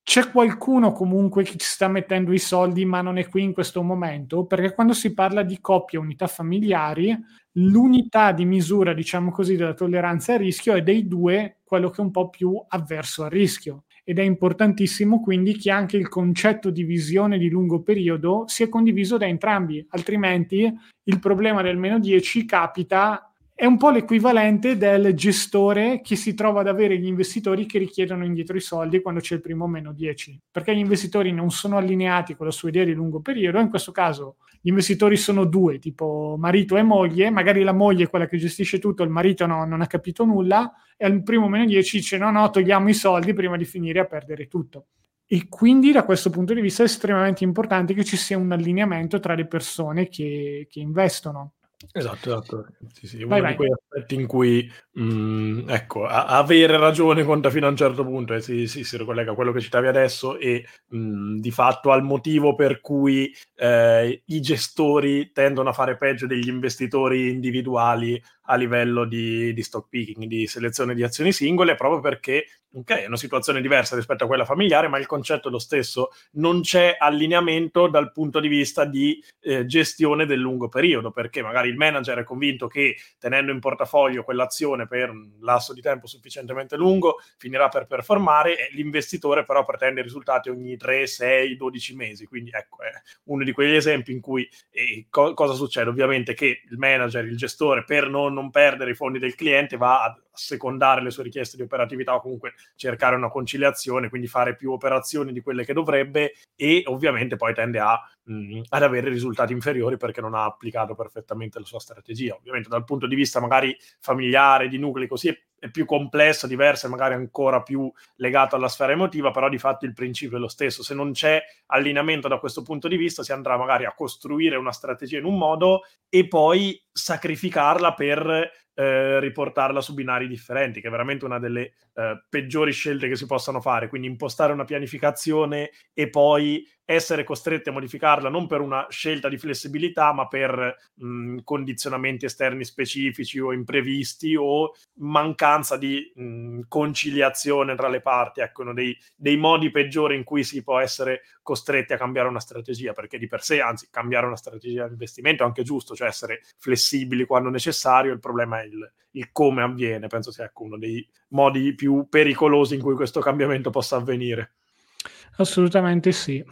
C'è qualcuno comunque che ci sta mettendo i soldi, ma non è qui in questo momento? Perché quando si parla di coppie, unità familiari, l'unità di misura, diciamo così, della tolleranza al rischio è dei due quello che è un po' più avverso al rischio ed è importantissimo quindi che anche il concetto di visione di lungo periodo sia condiviso da entrambi, altrimenti il problema del meno 10 capita è un po' l'equivalente del gestore che si trova ad avere gli investitori che richiedono indietro i soldi quando c'è il primo meno 10, perché gli investitori non sono allineati con la sua idea di lungo periodo, in questo caso gli investitori sono due, tipo marito e moglie, magari la moglie è quella che gestisce tutto, il marito no, non ha capito nulla, e al primo meno 10 dice no, no, togliamo i soldi prima di finire a perdere tutto. E quindi da questo punto di vista è estremamente importante che ci sia un allineamento tra le persone che, che investono. Esatto, esatto. Sì, sì, uno vai. di quei aspetti in cui, mhmm, ecco, a avere ragione conta fino a un certo punto e si si si ricollega a quello che citavi adesso e, mhmm, di fatto al motivo per cui, ehm, i gestori tendono a fare peggio degli investitori individuali a livello di di stock picking, di selezione di azioni singole, proprio perché ok, è una situazione diversa rispetto a quella familiare, ma il concetto è lo stesso. Non c'è allineamento dal punto di vista di eh, gestione del lungo periodo, perché magari il manager è convinto che tenendo in portafoglio quell'azione per un lasso di tempo sufficientemente lungo finirà per performare e l'investitore però pretende risultati ogni 3, 6, 12 mesi. Quindi ecco, è uno di quegli esempi in cui eh, co- cosa succede? Ovviamente che il manager, il gestore, per non, non perdere i fondi del cliente va a secondare le sue richieste di operatività o comunque cercare una conciliazione, quindi fare più operazioni di quelle che dovrebbe e ovviamente poi tende a, mh, ad avere risultati inferiori perché non ha applicato perfettamente la sua strategia. Ovviamente dal punto di vista magari familiare, di nuclei così più complesso, diverso e magari ancora più legato alla sfera emotiva, però di fatto il principio è lo stesso. Se non c'è allineamento da questo punto di vista, si andrà magari a costruire una strategia in un modo e poi sacrificarla per eh, riportarla su binari differenti, che è veramente una delle eh, peggiori scelte che si possano fare. Quindi impostare una pianificazione e poi essere costretti a modificarla non per una scelta di flessibilità, ma per mh, condizionamenti esterni specifici o imprevisti o mancanza di mh, conciliazione tra le parti. Ecco, uno dei, dei, modi peggiori in cui si può essere costretti a cambiare una strategia, perché di per sé, anzi, cambiare una strategia di investimento è anche giusto, cioè essere flessibili quando necessario, il problema è il, il come avviene. Penso sia ecco, uno dei modi più pericolosi in cui questo cambiamento possa avvenire. Assolutamente sì.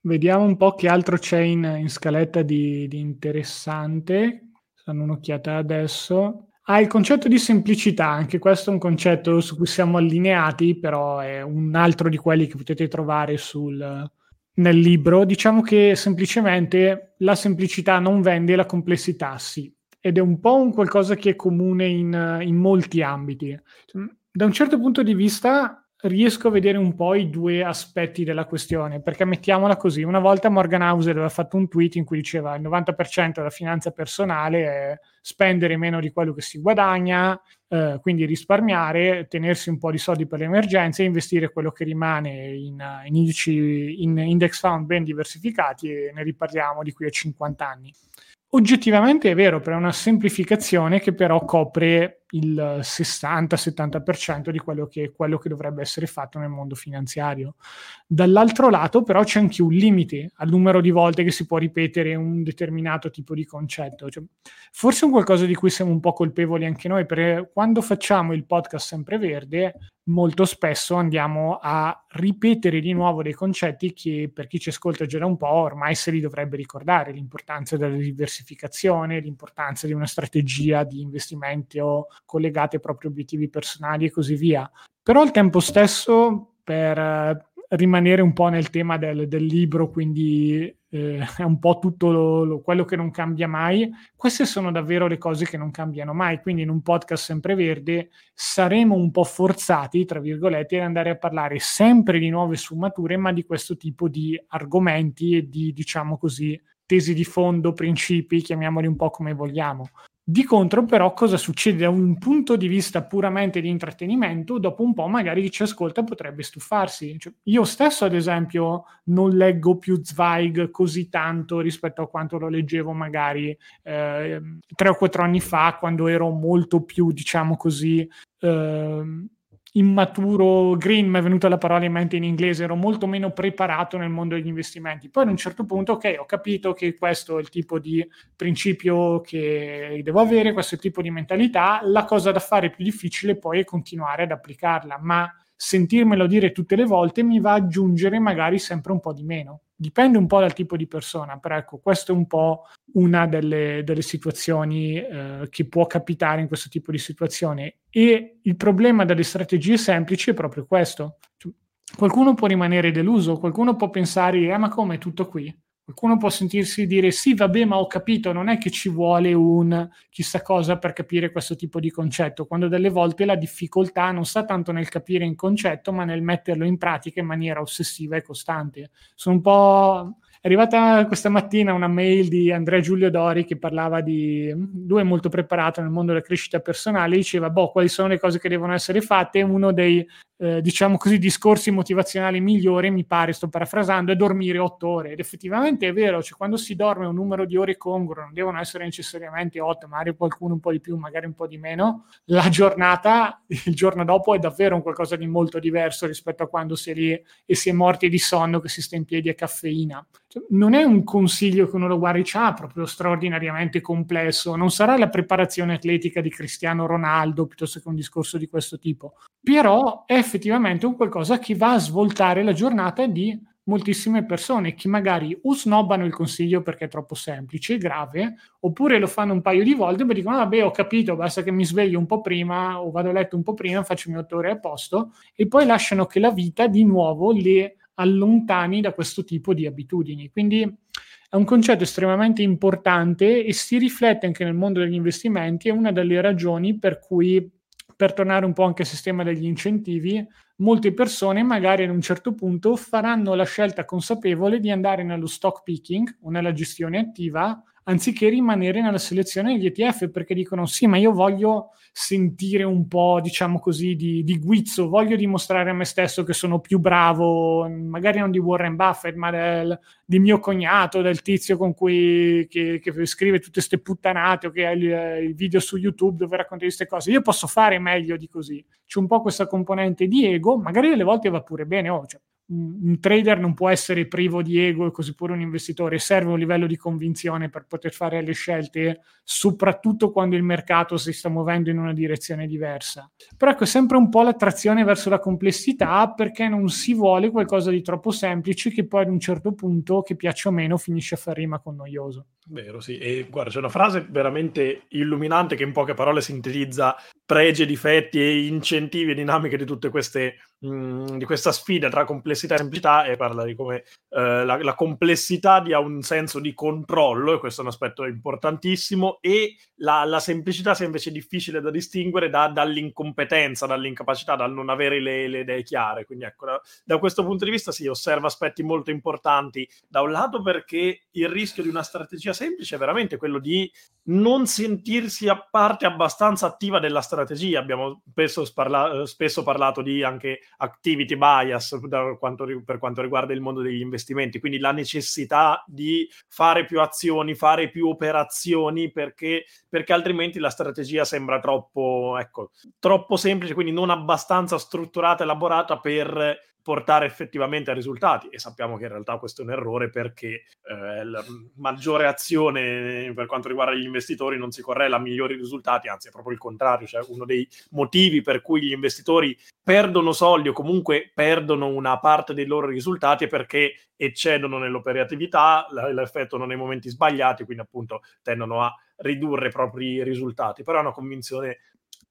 Vediamo un po' che altro c'è in, in scaletta di, di interessante. Danno un'occhiata adesso. Ah, il concetto di semplicità, anche questo è un concetto su cui siamo allineati, però è un altro di quelli che potete trovare sul, nel libro. Diciamo che semplicemente la semplicità non vende, la complessità sì. Ed è un po' un qualcosa che è comune in, in molti ambiti. Da un certo punto di vista riesco a vedere un po' i due aspetti della questione, perché mettiamola così, una volta Morgan House aveva fatto un tweet in cui diceva il 90% della finanza personale è spendere meno di quello che si guadagna, eh, quindi risparmiare, tenersi un po' di soldi per le emergenze investire quello che rimane in, in, in index fund ben diversificati e ne riparliamo di qui a 50 anni. Oggettivamente è vero, per una semplificazione che però copre il 60-70% di quello che, quello che, dovrebbe essere fatto nel mondo finanziario. Dall'altro lato però c'è anche un limite al numero di volte che si può ripetere un determinato tipo di concetto. Cioè, forse è un qualcosa di cui siamo un po' colpevoli anche noi, perché quando facciamo il podcast Sempreverde molto spesso andiamo a ripetere di nuovo dei concetti che per chi ci ascolta già da un po' ormai se li dovrebbe ricordare, l'importanza della diversificazione, l'importanza di una strategia di investimento collegata ai propri obiettivi personali e così via. Però al tempo stesso per rimanere un po' nel tema del, del libro, quindi eh, è un po' tutto lo, lo, quello che non cambia mai. Queste sono davvero le cose che non cambiano mai, quindi in un podcast sempreverde saremo un po' forzati, tra virgolette, ad andare a parlare sempre di nuove sfumature, ma di questo tipo di argomenti e di, diciamo così, tesi di fondo, principi, chiamiamoli un po' come vogliamo. Di contro, però, cosa succede da un punto di vista puramente di intrattenimento? Dopo un po', magari chi ci ascolta potrebbe stufarsi. Cioè, io stesso, ad esempio, non leggo più Zweig così tanto rispetto a quanto lo leggevo magari eh, tre o quattro anni fa, quando ero molto più, diciamo così, eh, immaturo green, mi è venuta la parola in mente in inglese, ero molto meno preparato nel mondo degli investimenti. Poi ad un certo punto, ok, ho capito che questo è il tipo di principio che devo avere, questo è il tipo di mentalità, la cosa da fare più difficile poi è continuare ad applicarla, ma sentirmelo dire tutte le volte mi va ad aggiungere magari sempre un po' di meno. Dipende un po' dal tipo di persona, però ecco, questa è un po' una delle, delle situazioni eh, che può capitare in questo tipo di situazione. E il problema delle strategie semplici è proprio questo. Cioè, qualcuno può rimanere deluso, qualcuno può pensare, eh, ma come è tutto qui? Qualcuno può sentirsi dire sì, vabbè, ma ho capito, non è che ci vuole un chissà cosa per capire questo tipo di concetto, quando delle volte la difficoltà non sta tanto nel capire un concetto, ma nel metterlo in pratica in maniera ossessiva e costante. Sono un po' È arrivata questa mattina una mail di Andrea Giulio Dori che parlava di lui è molto preparato nel mondo della crescita personale, diceva boh, quali sono le cose che devono essere fatte, uno dei eh, diciamo così discorsi motivazionali migliori, mi pare, sto parafrasando, è dormire otto ore ed effettivamente è vero, cioè quando si dorme un numero di ore congruo, non devono essere necessariamente otto, magari qualcuno un po' di più, magari un po' di meno, la giornata il giorno dopo è davvero un qualcosa di molto diverso rispetto a quando si è lì e si è morti di sonno che si sta in piedi a caffeina. Cioè, non è un consiglio che uno lo guardi, ah, proprio straordinariamente complesso, non sarà la preparazione atletica di Cristiano Ronaldo piuttosto che un discorso di questo tipo, però è effettivamente un qualcosa che va a svoltare la giornata di moltissime persone che magari o snobbano il consiglio perché è troppo semplice e grave, oppure lo fanno un paio di volte e dicono, vabbè, ho capito, basta che mi sveglio un po' prima o vado a letto un po' prima, faccio i miei otto ore a posto, e poi lasciano che la vita di nuovo le allontani da questo tipo di abitudini. Quindi è un concetto estremamente importante e si riflette anche nel mondo degli investimenti, è una delle ragioni per cui, per tornare un po' anche al sistema degli incentivi, molte persone magari ad un certo punto faranno la scelta consapevole di andare nello stock picking o nella gestione attiva anziché rimanere nella selezione degli ETF perché dicono sì, ma io voglio sentire un po', diciamo così, di, di guizzo, voglio dimostrare a me stesso che sono più bravo, magari non di Warren Buffett, ma del, di mio cognato, del tizio con cui che, che scrive tutte queste puttanate o che ha il, il, video su YouTube dove racconta queste cose. Io posso fare meglio di così. C'è un po' questa componente di ego, magari delle volte va pure bene, oh, cioè, un trader non può essere privo di ego e così pure un investitore, serve un livello di convinzione per poter fare le scelte, soprattutto quando il mercato si sta muovendo in una direzione diversa. Però ecco, sempre un po' l'attrazione verso la complessità perché non si vuole qualcosa di troppo semplice che poi ad un certo punto, che piaccia o meno, finisce a far rima con noioso. Vero, sì. E guarda, c'è una frase veramente illuminante che in poche parole sintetizza pregi e difetti e incentivi e dinamiche di tutte queste mh, di questa sfida tra complessità e semplicità e parla di come eh, la, la, complessità dia un senso di controllo e questo è un aspetto importantissimo e la, la semplicità sia invece difficile da distinguere da, dall'incompetenza, dall'incapacità, dal non avere le, le idee chiare. Quindi ecco, da, da, questo punto di vista si osserva aspetti molto importanti. Da un lato perché il rischio di una strategia semplice è veramente quello di non sentirsi a parte abbastanza attiva della strategia. Abbiamo spesso, sparla- spesso parlato di anche activity bias quanto, per quanto riguarda il mondo degli investimenti, quindi la necessità di fare più azioni, fare più operazioni perché, perché altrimenti la strategia sembra troppo, ecco, troppo semplice, quindi non abbastanza strutturata elaborata per portare effettivamente a risultati. E sappiamo che in realtà questo è un errore perché eh, la maggiore azione per quanto riguarda gli investitori non si correla a migliori risultati, anzi è proprio il contrario, cioè uno dei motivi per cui gli investitori perdono soldi o comunque perdono una parte dei loro risultati è perché eccedono nell'operatività, l'effettuano nei momenti sbagliati, quindi appunto tendono a ridurre i propri risultati, però è una convinzione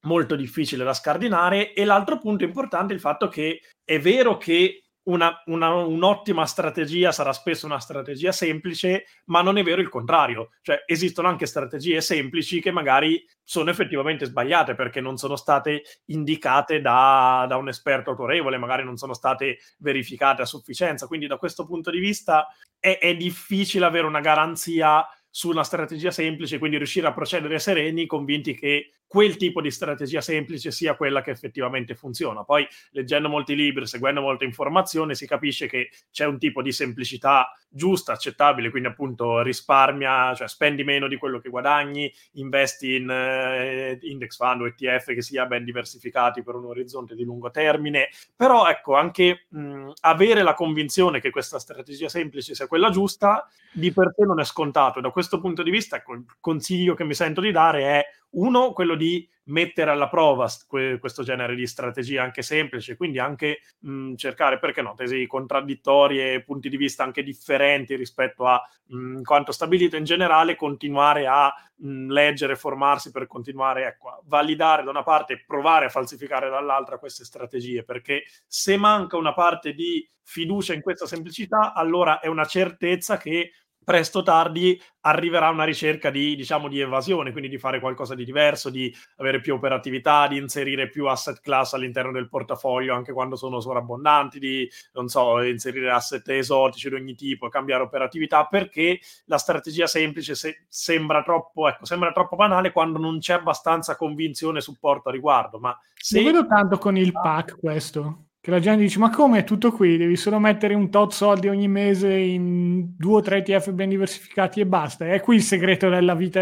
molto difficile da scardinare. E l'altro punto importante è il fatto che è vero che una, una, un'ottima strategia sarà spesso una strategia semplice, ma non è vero il contrario. Cioè, esistono anche strategie semplici che magari sono effettivamente sbagliate perché non sono state indicate da, da un esperto autorevole, magari non sono state verificate a sufficienza. Quindi, da questo punto di vista, è, è difficile avere una garanzia su una strategia semplice, quindi riuscire a procedere sereni, convinti che quel tipo di strategia semplice sia quella che effettivamente funziona. Poi, leggendo molti libri, seguendo molte informazioni, si capisce che c'è un tipo di semplicità giusta, accettabile, quindi appunto risparmia, cioè spendi meno di quello che guadagni, investi in eh, index fund o ETF che sia ben diversificati per un orizzonte di lungo termine. Però ecco, anche mh, avere la convinzione che questa strategia semplice sia quella giusta, di per sé non è scontato. Da questo punto di vista, ecco, il consiglio che mi sento di dare è uno, quello di mettere alla prova que- questo genere di strategie anche semplici, quindi anche mh, cercare, perché no, tesi contraddittorie punti di vista anche differenti rispetto a mh, quanto stabilito in generale, continuare a mh, leggere, formarsi per continuare ecco, a validare da una parte e provare a falsificare dall'altra queste strategie, perché se manca una parte di fiducia in questa semplicità, allora è una certezza che presto o tardi arriverà una ricerca di, diciamo, di evasione, quindi di fare qualcosa di diverso, di avere più operatività, di inserire più asset class all'interno del portafoglio anche quando sono sovrabbondanti, di, non so, inserire asset esotici di ogni tipo, cambiare operatività, perché la strategia semplice se, sembra, troppo, ecco, sembra troppo banale quando non c'è abbastanza convinzione e supporto a riguardo. Ma se... Lo vedo tanto con il pack questo che la gente dice ma come è tutto qui? Devi solo mettere un tot soldi ogni mese in due o tre ETF ben diversificati e basta. È qui il segreto della vita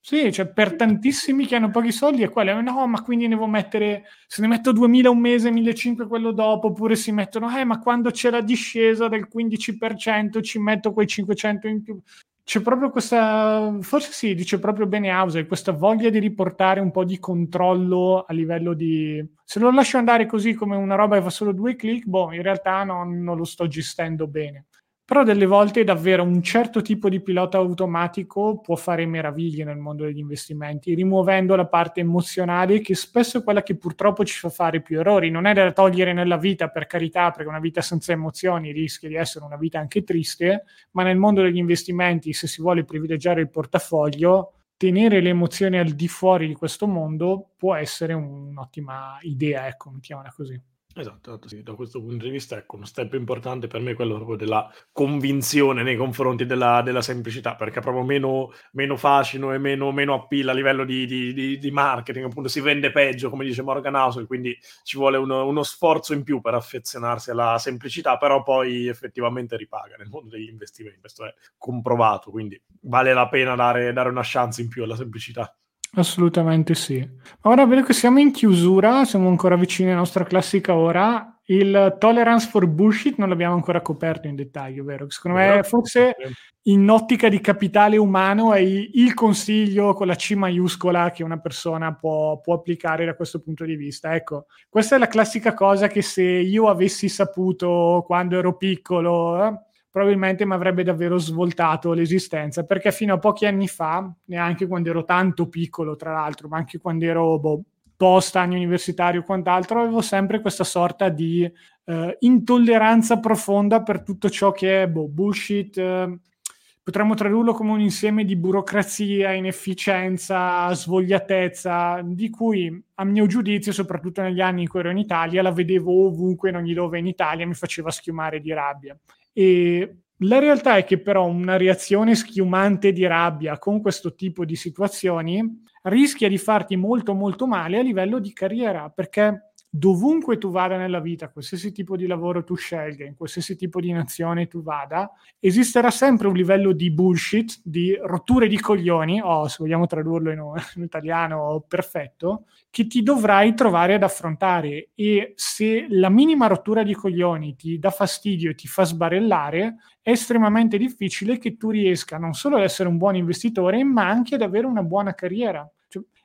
sì, cioè per tantissimi che hanno pochi soldi è quello, no, ma quindi ne devo mettere, se ne metto 2000 un mese, 1500 quello dopo, oppure si mettono, eh, ma quando c'è la discesa del 15% ci metto quei 500 in più c'è proprio questa, forse sì, dice proprio bene Hauser, questa voglia di riportare un po' di controllo a livello di... Se lo lascio andare così come una roba che fa solo due clic, boh, in realtà non, non lo sto gestendo bene però delle volte davvero un certo tipo di pilota automatico può fare meraviglie nel mondo degli investimenti, rimuovendo la parte emozionale che spesso è quella che purtroppo ci fa fare più errori. Non è da togliere nella vita, per carità, perché una vita senza emozioni rischia di essere una vita anche triste, ma nel mondo degli investimenti, se si vuole privilegiare il portafoglio, tenere le emozioni al di fuori di questo mondo può essere un'ottima idea, ecco, mettiamola così. Esatto, esatto, sì. Da questo punto di vista, ecco, uno step importante per me è quello proprio della convinzione nei confronti della, della semplicità, perché è proprio meno, meno facile e meno, meno appeal a livello di, di, di, di, marketing, appunto si vende peggio, come dice Morgan House, quindi ci vuole uno, uno, sforzo in più per affezionarsi alla semplicità, però poi effettivamente ripaga nel mondo degli investimenti, questo è comprovato, quindi vale la pena dare, dare una chance in più alla semplicità. Assolutamente sì. Ma ora vedo che siamo in chiusura, siamo ancora vicini alla nostra classica ora. il tolerance for bullshit non l'abbiamo ancora coperto in dettaglio, vero? Secondo me forse in ottica di capitale umano è il consiglio con la C maiuscola che una persona può, può, applicare da questo punto di vista. Ecco, questa è la classica cosa che se io avessi saputo quando ero piccolo, eh, probabilmente mi avrebbe davvero svoltato l'esistenza, perché fino a pochi anni fa, neanche quando ero tanto piccolo, tra l'altro, ma anche quando ero boh, post anni universitari o quant'altro, avevo sempre questa sorta di eh, intolleranza profonda per tutto ciò che è boh, bullshit. Eh, potremmo tradurlo come un insieme di burocrazia, inefficienza, svogliatezza, di cui a mio giudizio, soprattutto negli anni in cui ero in Italia, la vedevo ovunque, in ogni dove in Italia, mi faceva schiumare di rabbia. E la realtà è che però una reazione schiumante di rabbia con questo tipo di situazioni rischia di farti molto molto male a livello di carriera, perché dovunque tu vada nella vita, qualsiasi tipo di lavoro tu scelga, in qualsiasi tipo di nazione tu vada, esisterà sempre un livello di bullshit, di rotture di coglioni, o se vogliamo tradurlo in, in italiano perfetto, che ti dovrai trovare ad affrontare e se la minima rottura di coglioni ti dà fastidio e ti fa sbarellare, è estremamente difficile che tu riesca non solo ad essere un buon investitore, ma anche ad avere una buona carriera.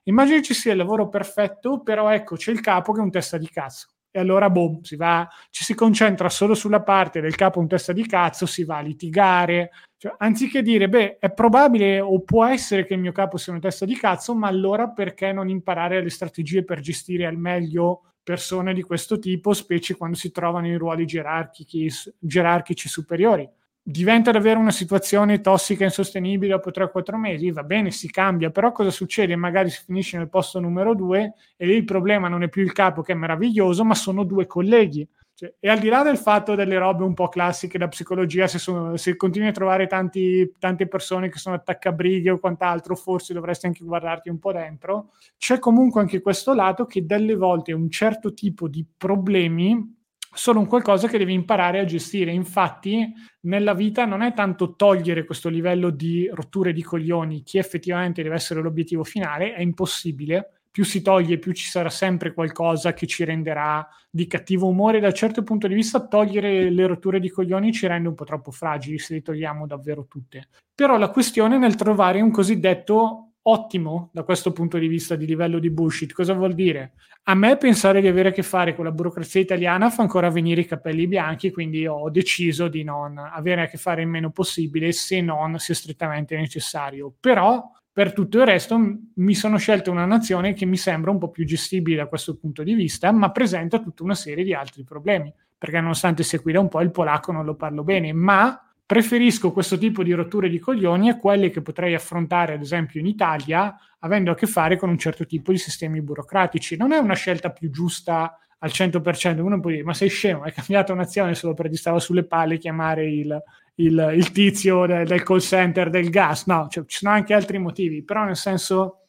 Immagini ci sia il lavoro perfetto, però ecco, c'è il capo che è un testa di cazzo. E allora, boh, si va, ci si concentra solo sulla parte del capo un testa di cazzo, si va a litigare. Cioè, anziché dire, beh, è probabile o può essere che il mio capo sia un testa di cazzo, ma allora perché non imparare le strategie per gestire al meglio persone di questo tipo, specie quando si trovano in ruoli gerarchici, gerarchici superiori? Diventa davvero una situazione tossica e insostenibile dopo 3-4 mesi, va bene, si cambia, però cosa succede? Magari si finisce nel posto numero 2 e lì il problema non è più il capo che è meraviglioso, ma sono due colleghi. Cioè, e al di là del fatto delle robe un po' classiche da psicologia, se, sono, se continui a trovare tanti, tante persone che sono attaccabrighe o quant'altro, forse dovresti anche guardarti un po' dentro, c'è comunque anche questo lato che delle volte un certo tipo di problemi sono un qualcosa che devi imparare a gestire. Infatti, nella vita non è tanto togliere questo livello di rotture di coglioni, che effettivamente deve essere l'obiettivo finale, è impossibile. Più si toglie, più ci sarà sempre qualcosa che ci renderà di cattivo umore. Da un certo punto di vista, togliere le rotture di coglioni ci rende un po' troppo fragili se le togliamo davvero tutte. Però la questione è nel trovare un cosiddetto ottimo da questo punto di vista di livello di bullshit. Cosa vuol dire? A me pensare di avere a che fare con la burocrazia italiana fa ancora venire i capelli bianchi, quindi ho deciso di non avere a che fare il meno possibile se non sia strettamente necessario. Però per tutto il resto mi sono scelto una nazione che mi sembra un po' più gestibile da questo punto di vista, ma presenta tutta una serie di altri problemi, perché nonostante sia qui da un po' il polacco non lo parlo bene, ma preferisco questo tipo di rotture di coglioni a quelle che potrei affrontare, ad esempio, in Italia, avendo a che fare con un certo tipo di sistemi burocratici. Non è una scelta più giusta al 100%. Uno può dire, ma sei scemo, hai cambiato nazione solo perché stava sulle palle chiamare il, il, il tizio del, del, call center del gas. No, cioè, ci sono anche altri motivi, però nel senso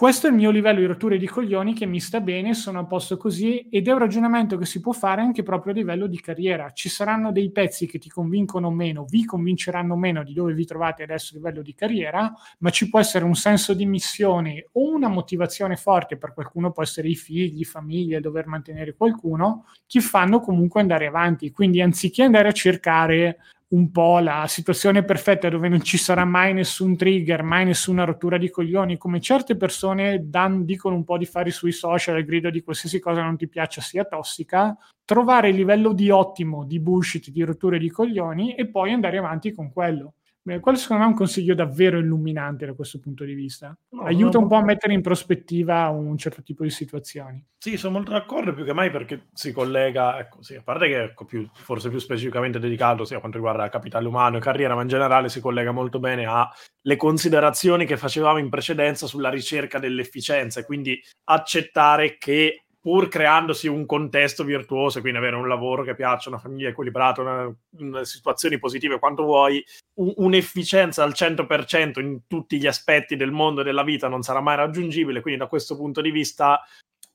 questo è il mio livello di rotture di coglioni che mi sta bene, sono a posto così ed è un ragionamento che si può fare anche proprio a livello di carriera. Ci saranno dei pezzi che ti convincono meno, vi convinceranno meno di dove vi trovate adesso a livello di carriera, ma ci può essere un senso di missione o una motivazione forte, per qualcuno può essere i figli, famiglie, dover mantenere qualcuno, che fanno comunque andare avanti. Quindi anziché andare a cercare un po' la situazione perfetta dove non ci sarà mai nessun trigger, mai nessuna rottura di coglioni, come certe persone dan, dicono un po' di fare sui social il grido di qualsiasi cosa non ti piaccia sia tossica, trovare il livello di ottimo, di bullshit, di rotture di coglioni e poi andare avanti con quello. Quello secondo me è un consiglio davvero illuminante da questo punto di vista. No, Aiuta un po' a mettere in prospettiva un certo tipo di situazioni. Sì, sono molto d'accordo più che mai perché si collega, ecco, sì, a parte che ecco, più, forse più specificamente dedicato sia quanto riguarda capitale umano e carriera, ma in generale si collega molto bene alle considerazioni che facevamo in precedenza sulla ricerca dell'efficienza e quindi accettare che pur creandosi un contesto virtuoso, quindi avere un lavoro che piaccia, una famiglia equilibrata, una, una situazioni positive quanto vuoi, un, un'efficienza al 100% in tutti gli aspetti del mondo e della vita non sarà mai raggiungibile, quindi da questo punto di vista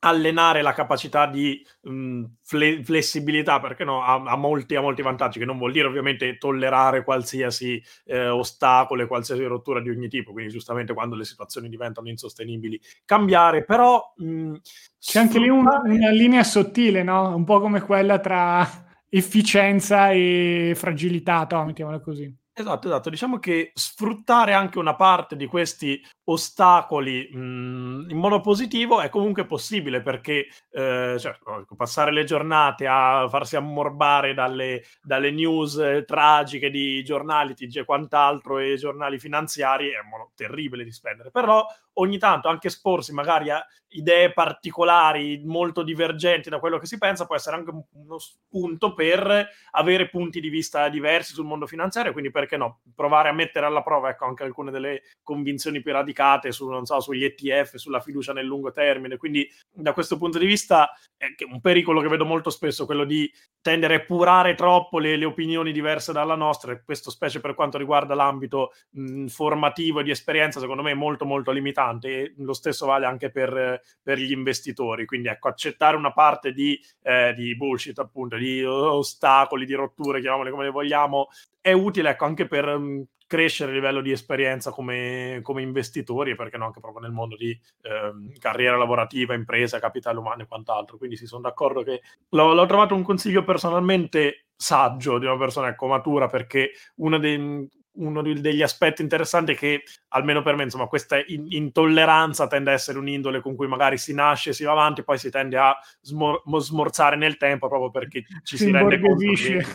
allenare la capacità di mh, fle- flessibilità, perché no, ha, ha, molti, ha, molti, vantaggi, che non vuol dire ovviamente tollerare qualsiasi eh, ostacolo e qualsiasi rottura di ogni tipo, quindi giustamente quando le situazioni diventano insostenibili cambiare, però... Mh, C'è anche lì un, una linea sottile, no? Un po' come quella tra efficienza e fragilità, no? mettiamola così. Esatto, esatto. Diciamo che sfruttare anche una parte di questi ostacoli mh, mhmm, in modo positivo è comunque possibile perché eh, cioè, passare le giornate a farsi ammorbare dalle, dalle news eh, tragiche di giornali TG e quant'altro e giornali finanziari è modo terribile di spendere. Però ogni tanto anche esporsi magari a idee particolari molto divergenti da quello che si pensa può essere anche uno spunto per avere punti di vista diversi sul mondo finanziario quindi perché no provare a mettere alla prova ecco, anche alcune delle convinzioni più radicali radicate su, so, sugli ETF, sulla fiducia nel lungo termine. Quindi, da questo punto di vista, è un pericolo che vedo molto spesso quello di tendere a epurare troppo le, le, opinioni diverse dalla nostra. E questo, specie per quanto riguarda l'ambito mh, formativo e di esperienza, secondo me è molto, molto limitante. E lo stesso vale anche per, per gli investitori. Quindi, ecco, accettare una parte di, eh, di bullshit, appunto, di ostacoli, di rotture, chiamiamole come le vogliamo, è utile ecco, anche per mh, crescere a livello di esperienza come, come investitori e perché no anche proprio nel mondo di eh, carriera lavorativa, impresa, capitale umano e quant'altro. Quindi sì, sono d'accordo che l'ho, l'ho, trovato un consiglio personalmente saggio di una persona ecco, matura perché uno dei, uno degli aspetti interessanti è che, almeno per me, insomma, questa intolleranza tende a essere un'indole con cui magari si nasce, si va avanti, poi si tende a smor- smorzare nel tempo proprio perché ci si, si rende conto che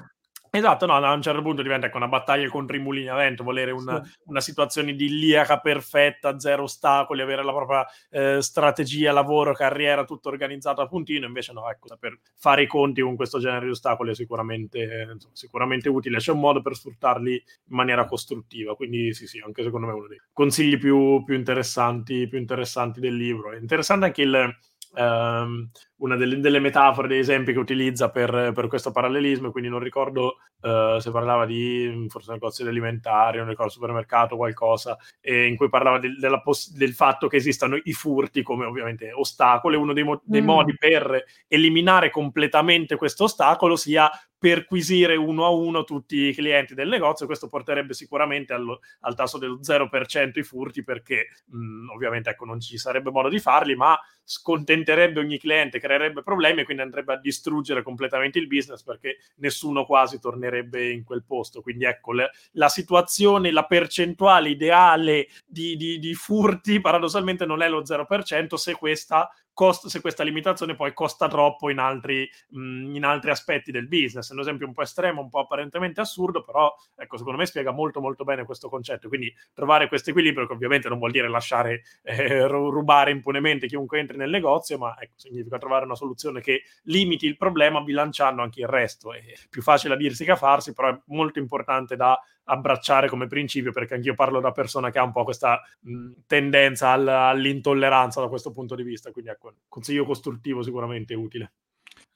Esatto, no, a un certo punto diventa ecco, una battaglia contro i mulini a vento, volere una, sì. una situazione idilliaca, perfetta, zero ostacoli, avere la propria eh, strategia, lavoro, carriera, tutto organizzato a puntino, invece no, ecco, per fare i conti con questo genere di ostacoli è sicuramente, insomma, sicuramente utile, c'è un modo per sfruttarli in maniera costruttiva, quindi sì, sì, anche secondo me è uno dei consigli più, più, interessanti, più interessanti del libro. È interessante anche il um, una delle, delle, metafore, degli esempi che utilizza per, per questo parallelismo, quindi non ricordo uh, se parlava di forse negozi alimentari, non ricordo supermercato, qualcosa, in cui parlava del, poss- del, fatto che esistano i furti come ovviamente ostacoli. Uno dei, mo- dei mm. modi per eliminare completamente questo ostacolo sia perquisire uno a uno tutti i clienti del negozio. Questo porterebbe sicuramente allo, al tasso dello 0% i furti, perché mh, ovviamente ecco, non ci sarebbe modo di farli, ma scontenterebbe ogni cliente creerebbe problemi e quindi andrebbe a distruggere completamente il business perché nessuno quasi tornerebbe in quel posto. Quindi ecco, le, la situazione, la percentuale ideale di, di, di furti paradossalmente non è lo 0% se questa costa, se questa limitazione poi costa troppo in altri, mh, in altri aspetti del business. È un esempio un po' estremo, un po' apparentemente assurdo, però ecco, secondo me spiega molto molto bene questo concetto. Quindi trovare questo equilibrio, che ovviamente non vuol dire lasciare eh, rubare impunemente chiunque entri nel negozio, ma ecco, significa trovare una soluzione che limiti il problema bilanciando anche il resto. È più facile a dirsi che a farsi, però è molto importante da abbracciare come principio, perché anch'io parlo da persona che ha un po' questa mh, tendenza all, all'intolleranza da questo punto di vista, quindi ecco, consiglio costruttivo sicuramente utile.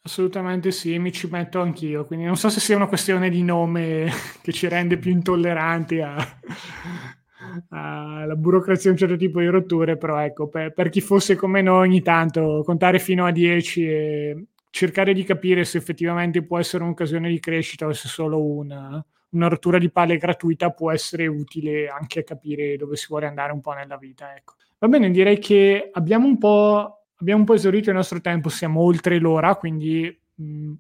Assolutamente sì, mi ci metto anch'io, quindi non so se sia una questione di nome che ci rende più intolleranti alla burocrazia un certo tipo di rotture, però ecco, per, per, chi fosse come noi ogni tanto contare fino a 10 e cercare di capire se effettivamente può essere un'occasione di crescita o se solo una, una rottura di palle gratuita può essere utile anche a capire dove si vuole andare un po' nella vita. Ecco. Va bene, direi che abbiamo un po', abbiamo un po esaurito il nostro tempo, siamo oltre l'ora, quindi mh,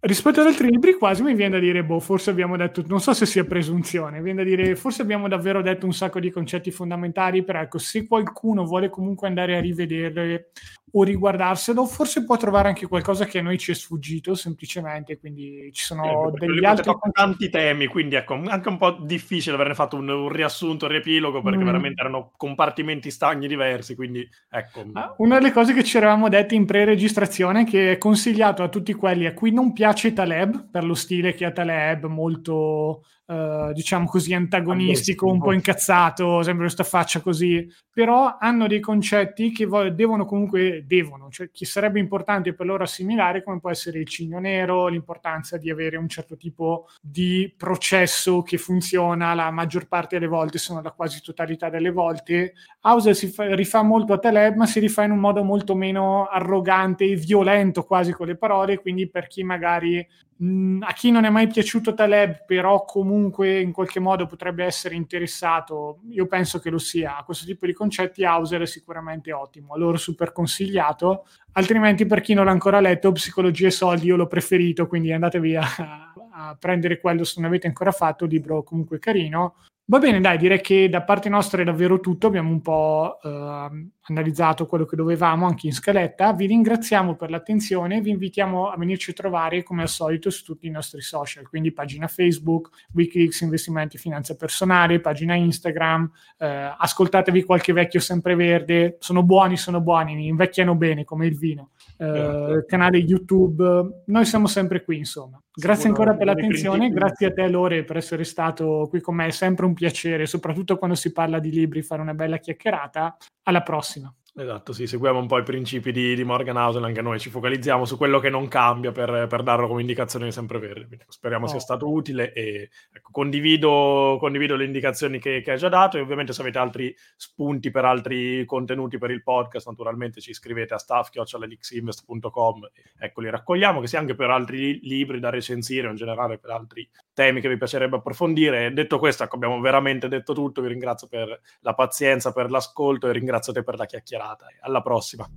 rispetto ad altri libri quasi mi viene da dire, boh, forse abbiamo detto, non so se sia presunzione, viene da dire, forse abbiamo davvero detto un sacco di concetti fondamentali, però ecco, se qualcuno vuole comunque andare a rivederle o riguardarselo, forse può trovare anche qualcosa che a noi ci è sfuggito semplicemente, quindi ci sono sì, degli altri... Tanti temi, quindi ecco, anche un po' difficile averne fatto un, un riassunto, un riepilogo, perché mm. veramente erano compartimenti stagni diversi, quindi ecco... Ah, una delle cose che ci eravamo detti in pre-registrazione, che è consigliato a tutti quelli a cui non piace Taleb, per lo stile che ha Taleb, molto Uh, diciamo così, antagonistico, un po' incazzato, sempre questa faccia così, però hanno dei concetti che vo- devono comunque devono, cioè chi sarebbe importante per loro assimilare come può essere il cigno nero, l'importanza di avere un certo tipo di processo che funziona la maggior parte delle volte, sono la quasi totalità delle volte. Hauser si fa, rifà molto a Taleb, ma si rifà in un modo molto meno arrogante e violento quasi con le parole, quindi per chi magari Mm, a chi non è mai piaciuto Taleb, però comunque in qualche modo potrebbe essere interessato, io penso che lo sia. A questo tipo di concetti Hauser è sicuramente ottimo, a loro super consigliato. Altrimenti, per chi non l'ha ancora letto, Psicologia e soldi io l'ho preferito, quindi andatevi a, a prendere quello se non avete ancora fatto, libro comunque carino. Va bene, dai, direi che da parte nostra è davvero tutto. Abbiamo un po' eh, analizzato quello che dovevamo anche in scaletta. Vi ringraziamo per l'attenzione. Vi invitiamo a venirci a trovare come al solito su tutti i nostri social, quindi pagina Facebook, Wikileaks Investimenti Finanza Personale, pagina Instagram. Eh, ascoltatevi qualche vecchio sempreverde. Sono buoni, sono buoni, invecchiano bene come il vino. Eh, canale YouTube. Noi siamo sempre qui, insomma. Grazie ancora per l'attenzione, grazie a te Lore per essere stato qui con me, è sempre un piacere, soprattutto quando si parla di libri, fare una bella chiacchierata. Alla prossima. Esatto, sì, seguiamo un po' i principi di, di Morgan Housel, anche noi ci focalizziamo su quello che non cambia per, per darlo come indicazione sempre verde. speriamo oh. sia stato utile e ecco, condivido, condivido, le indicazioni che, che, hai già dato e ovviamente se avete altri spunti per altri contenuti per il podcast, naturalmente ci scrivete a staff.lixinvest.com, ecco li raccogliamo, che sia anche per altri libri da recensire o in generale per altri temi che vi piacerebbe approfondire. Detto questo, ecco, abbiamo veramente detto tutto, vi ringrazio per la pazienza, per l'ascolto e ringrazio te per la chiacchierata puntata. Alla prossima.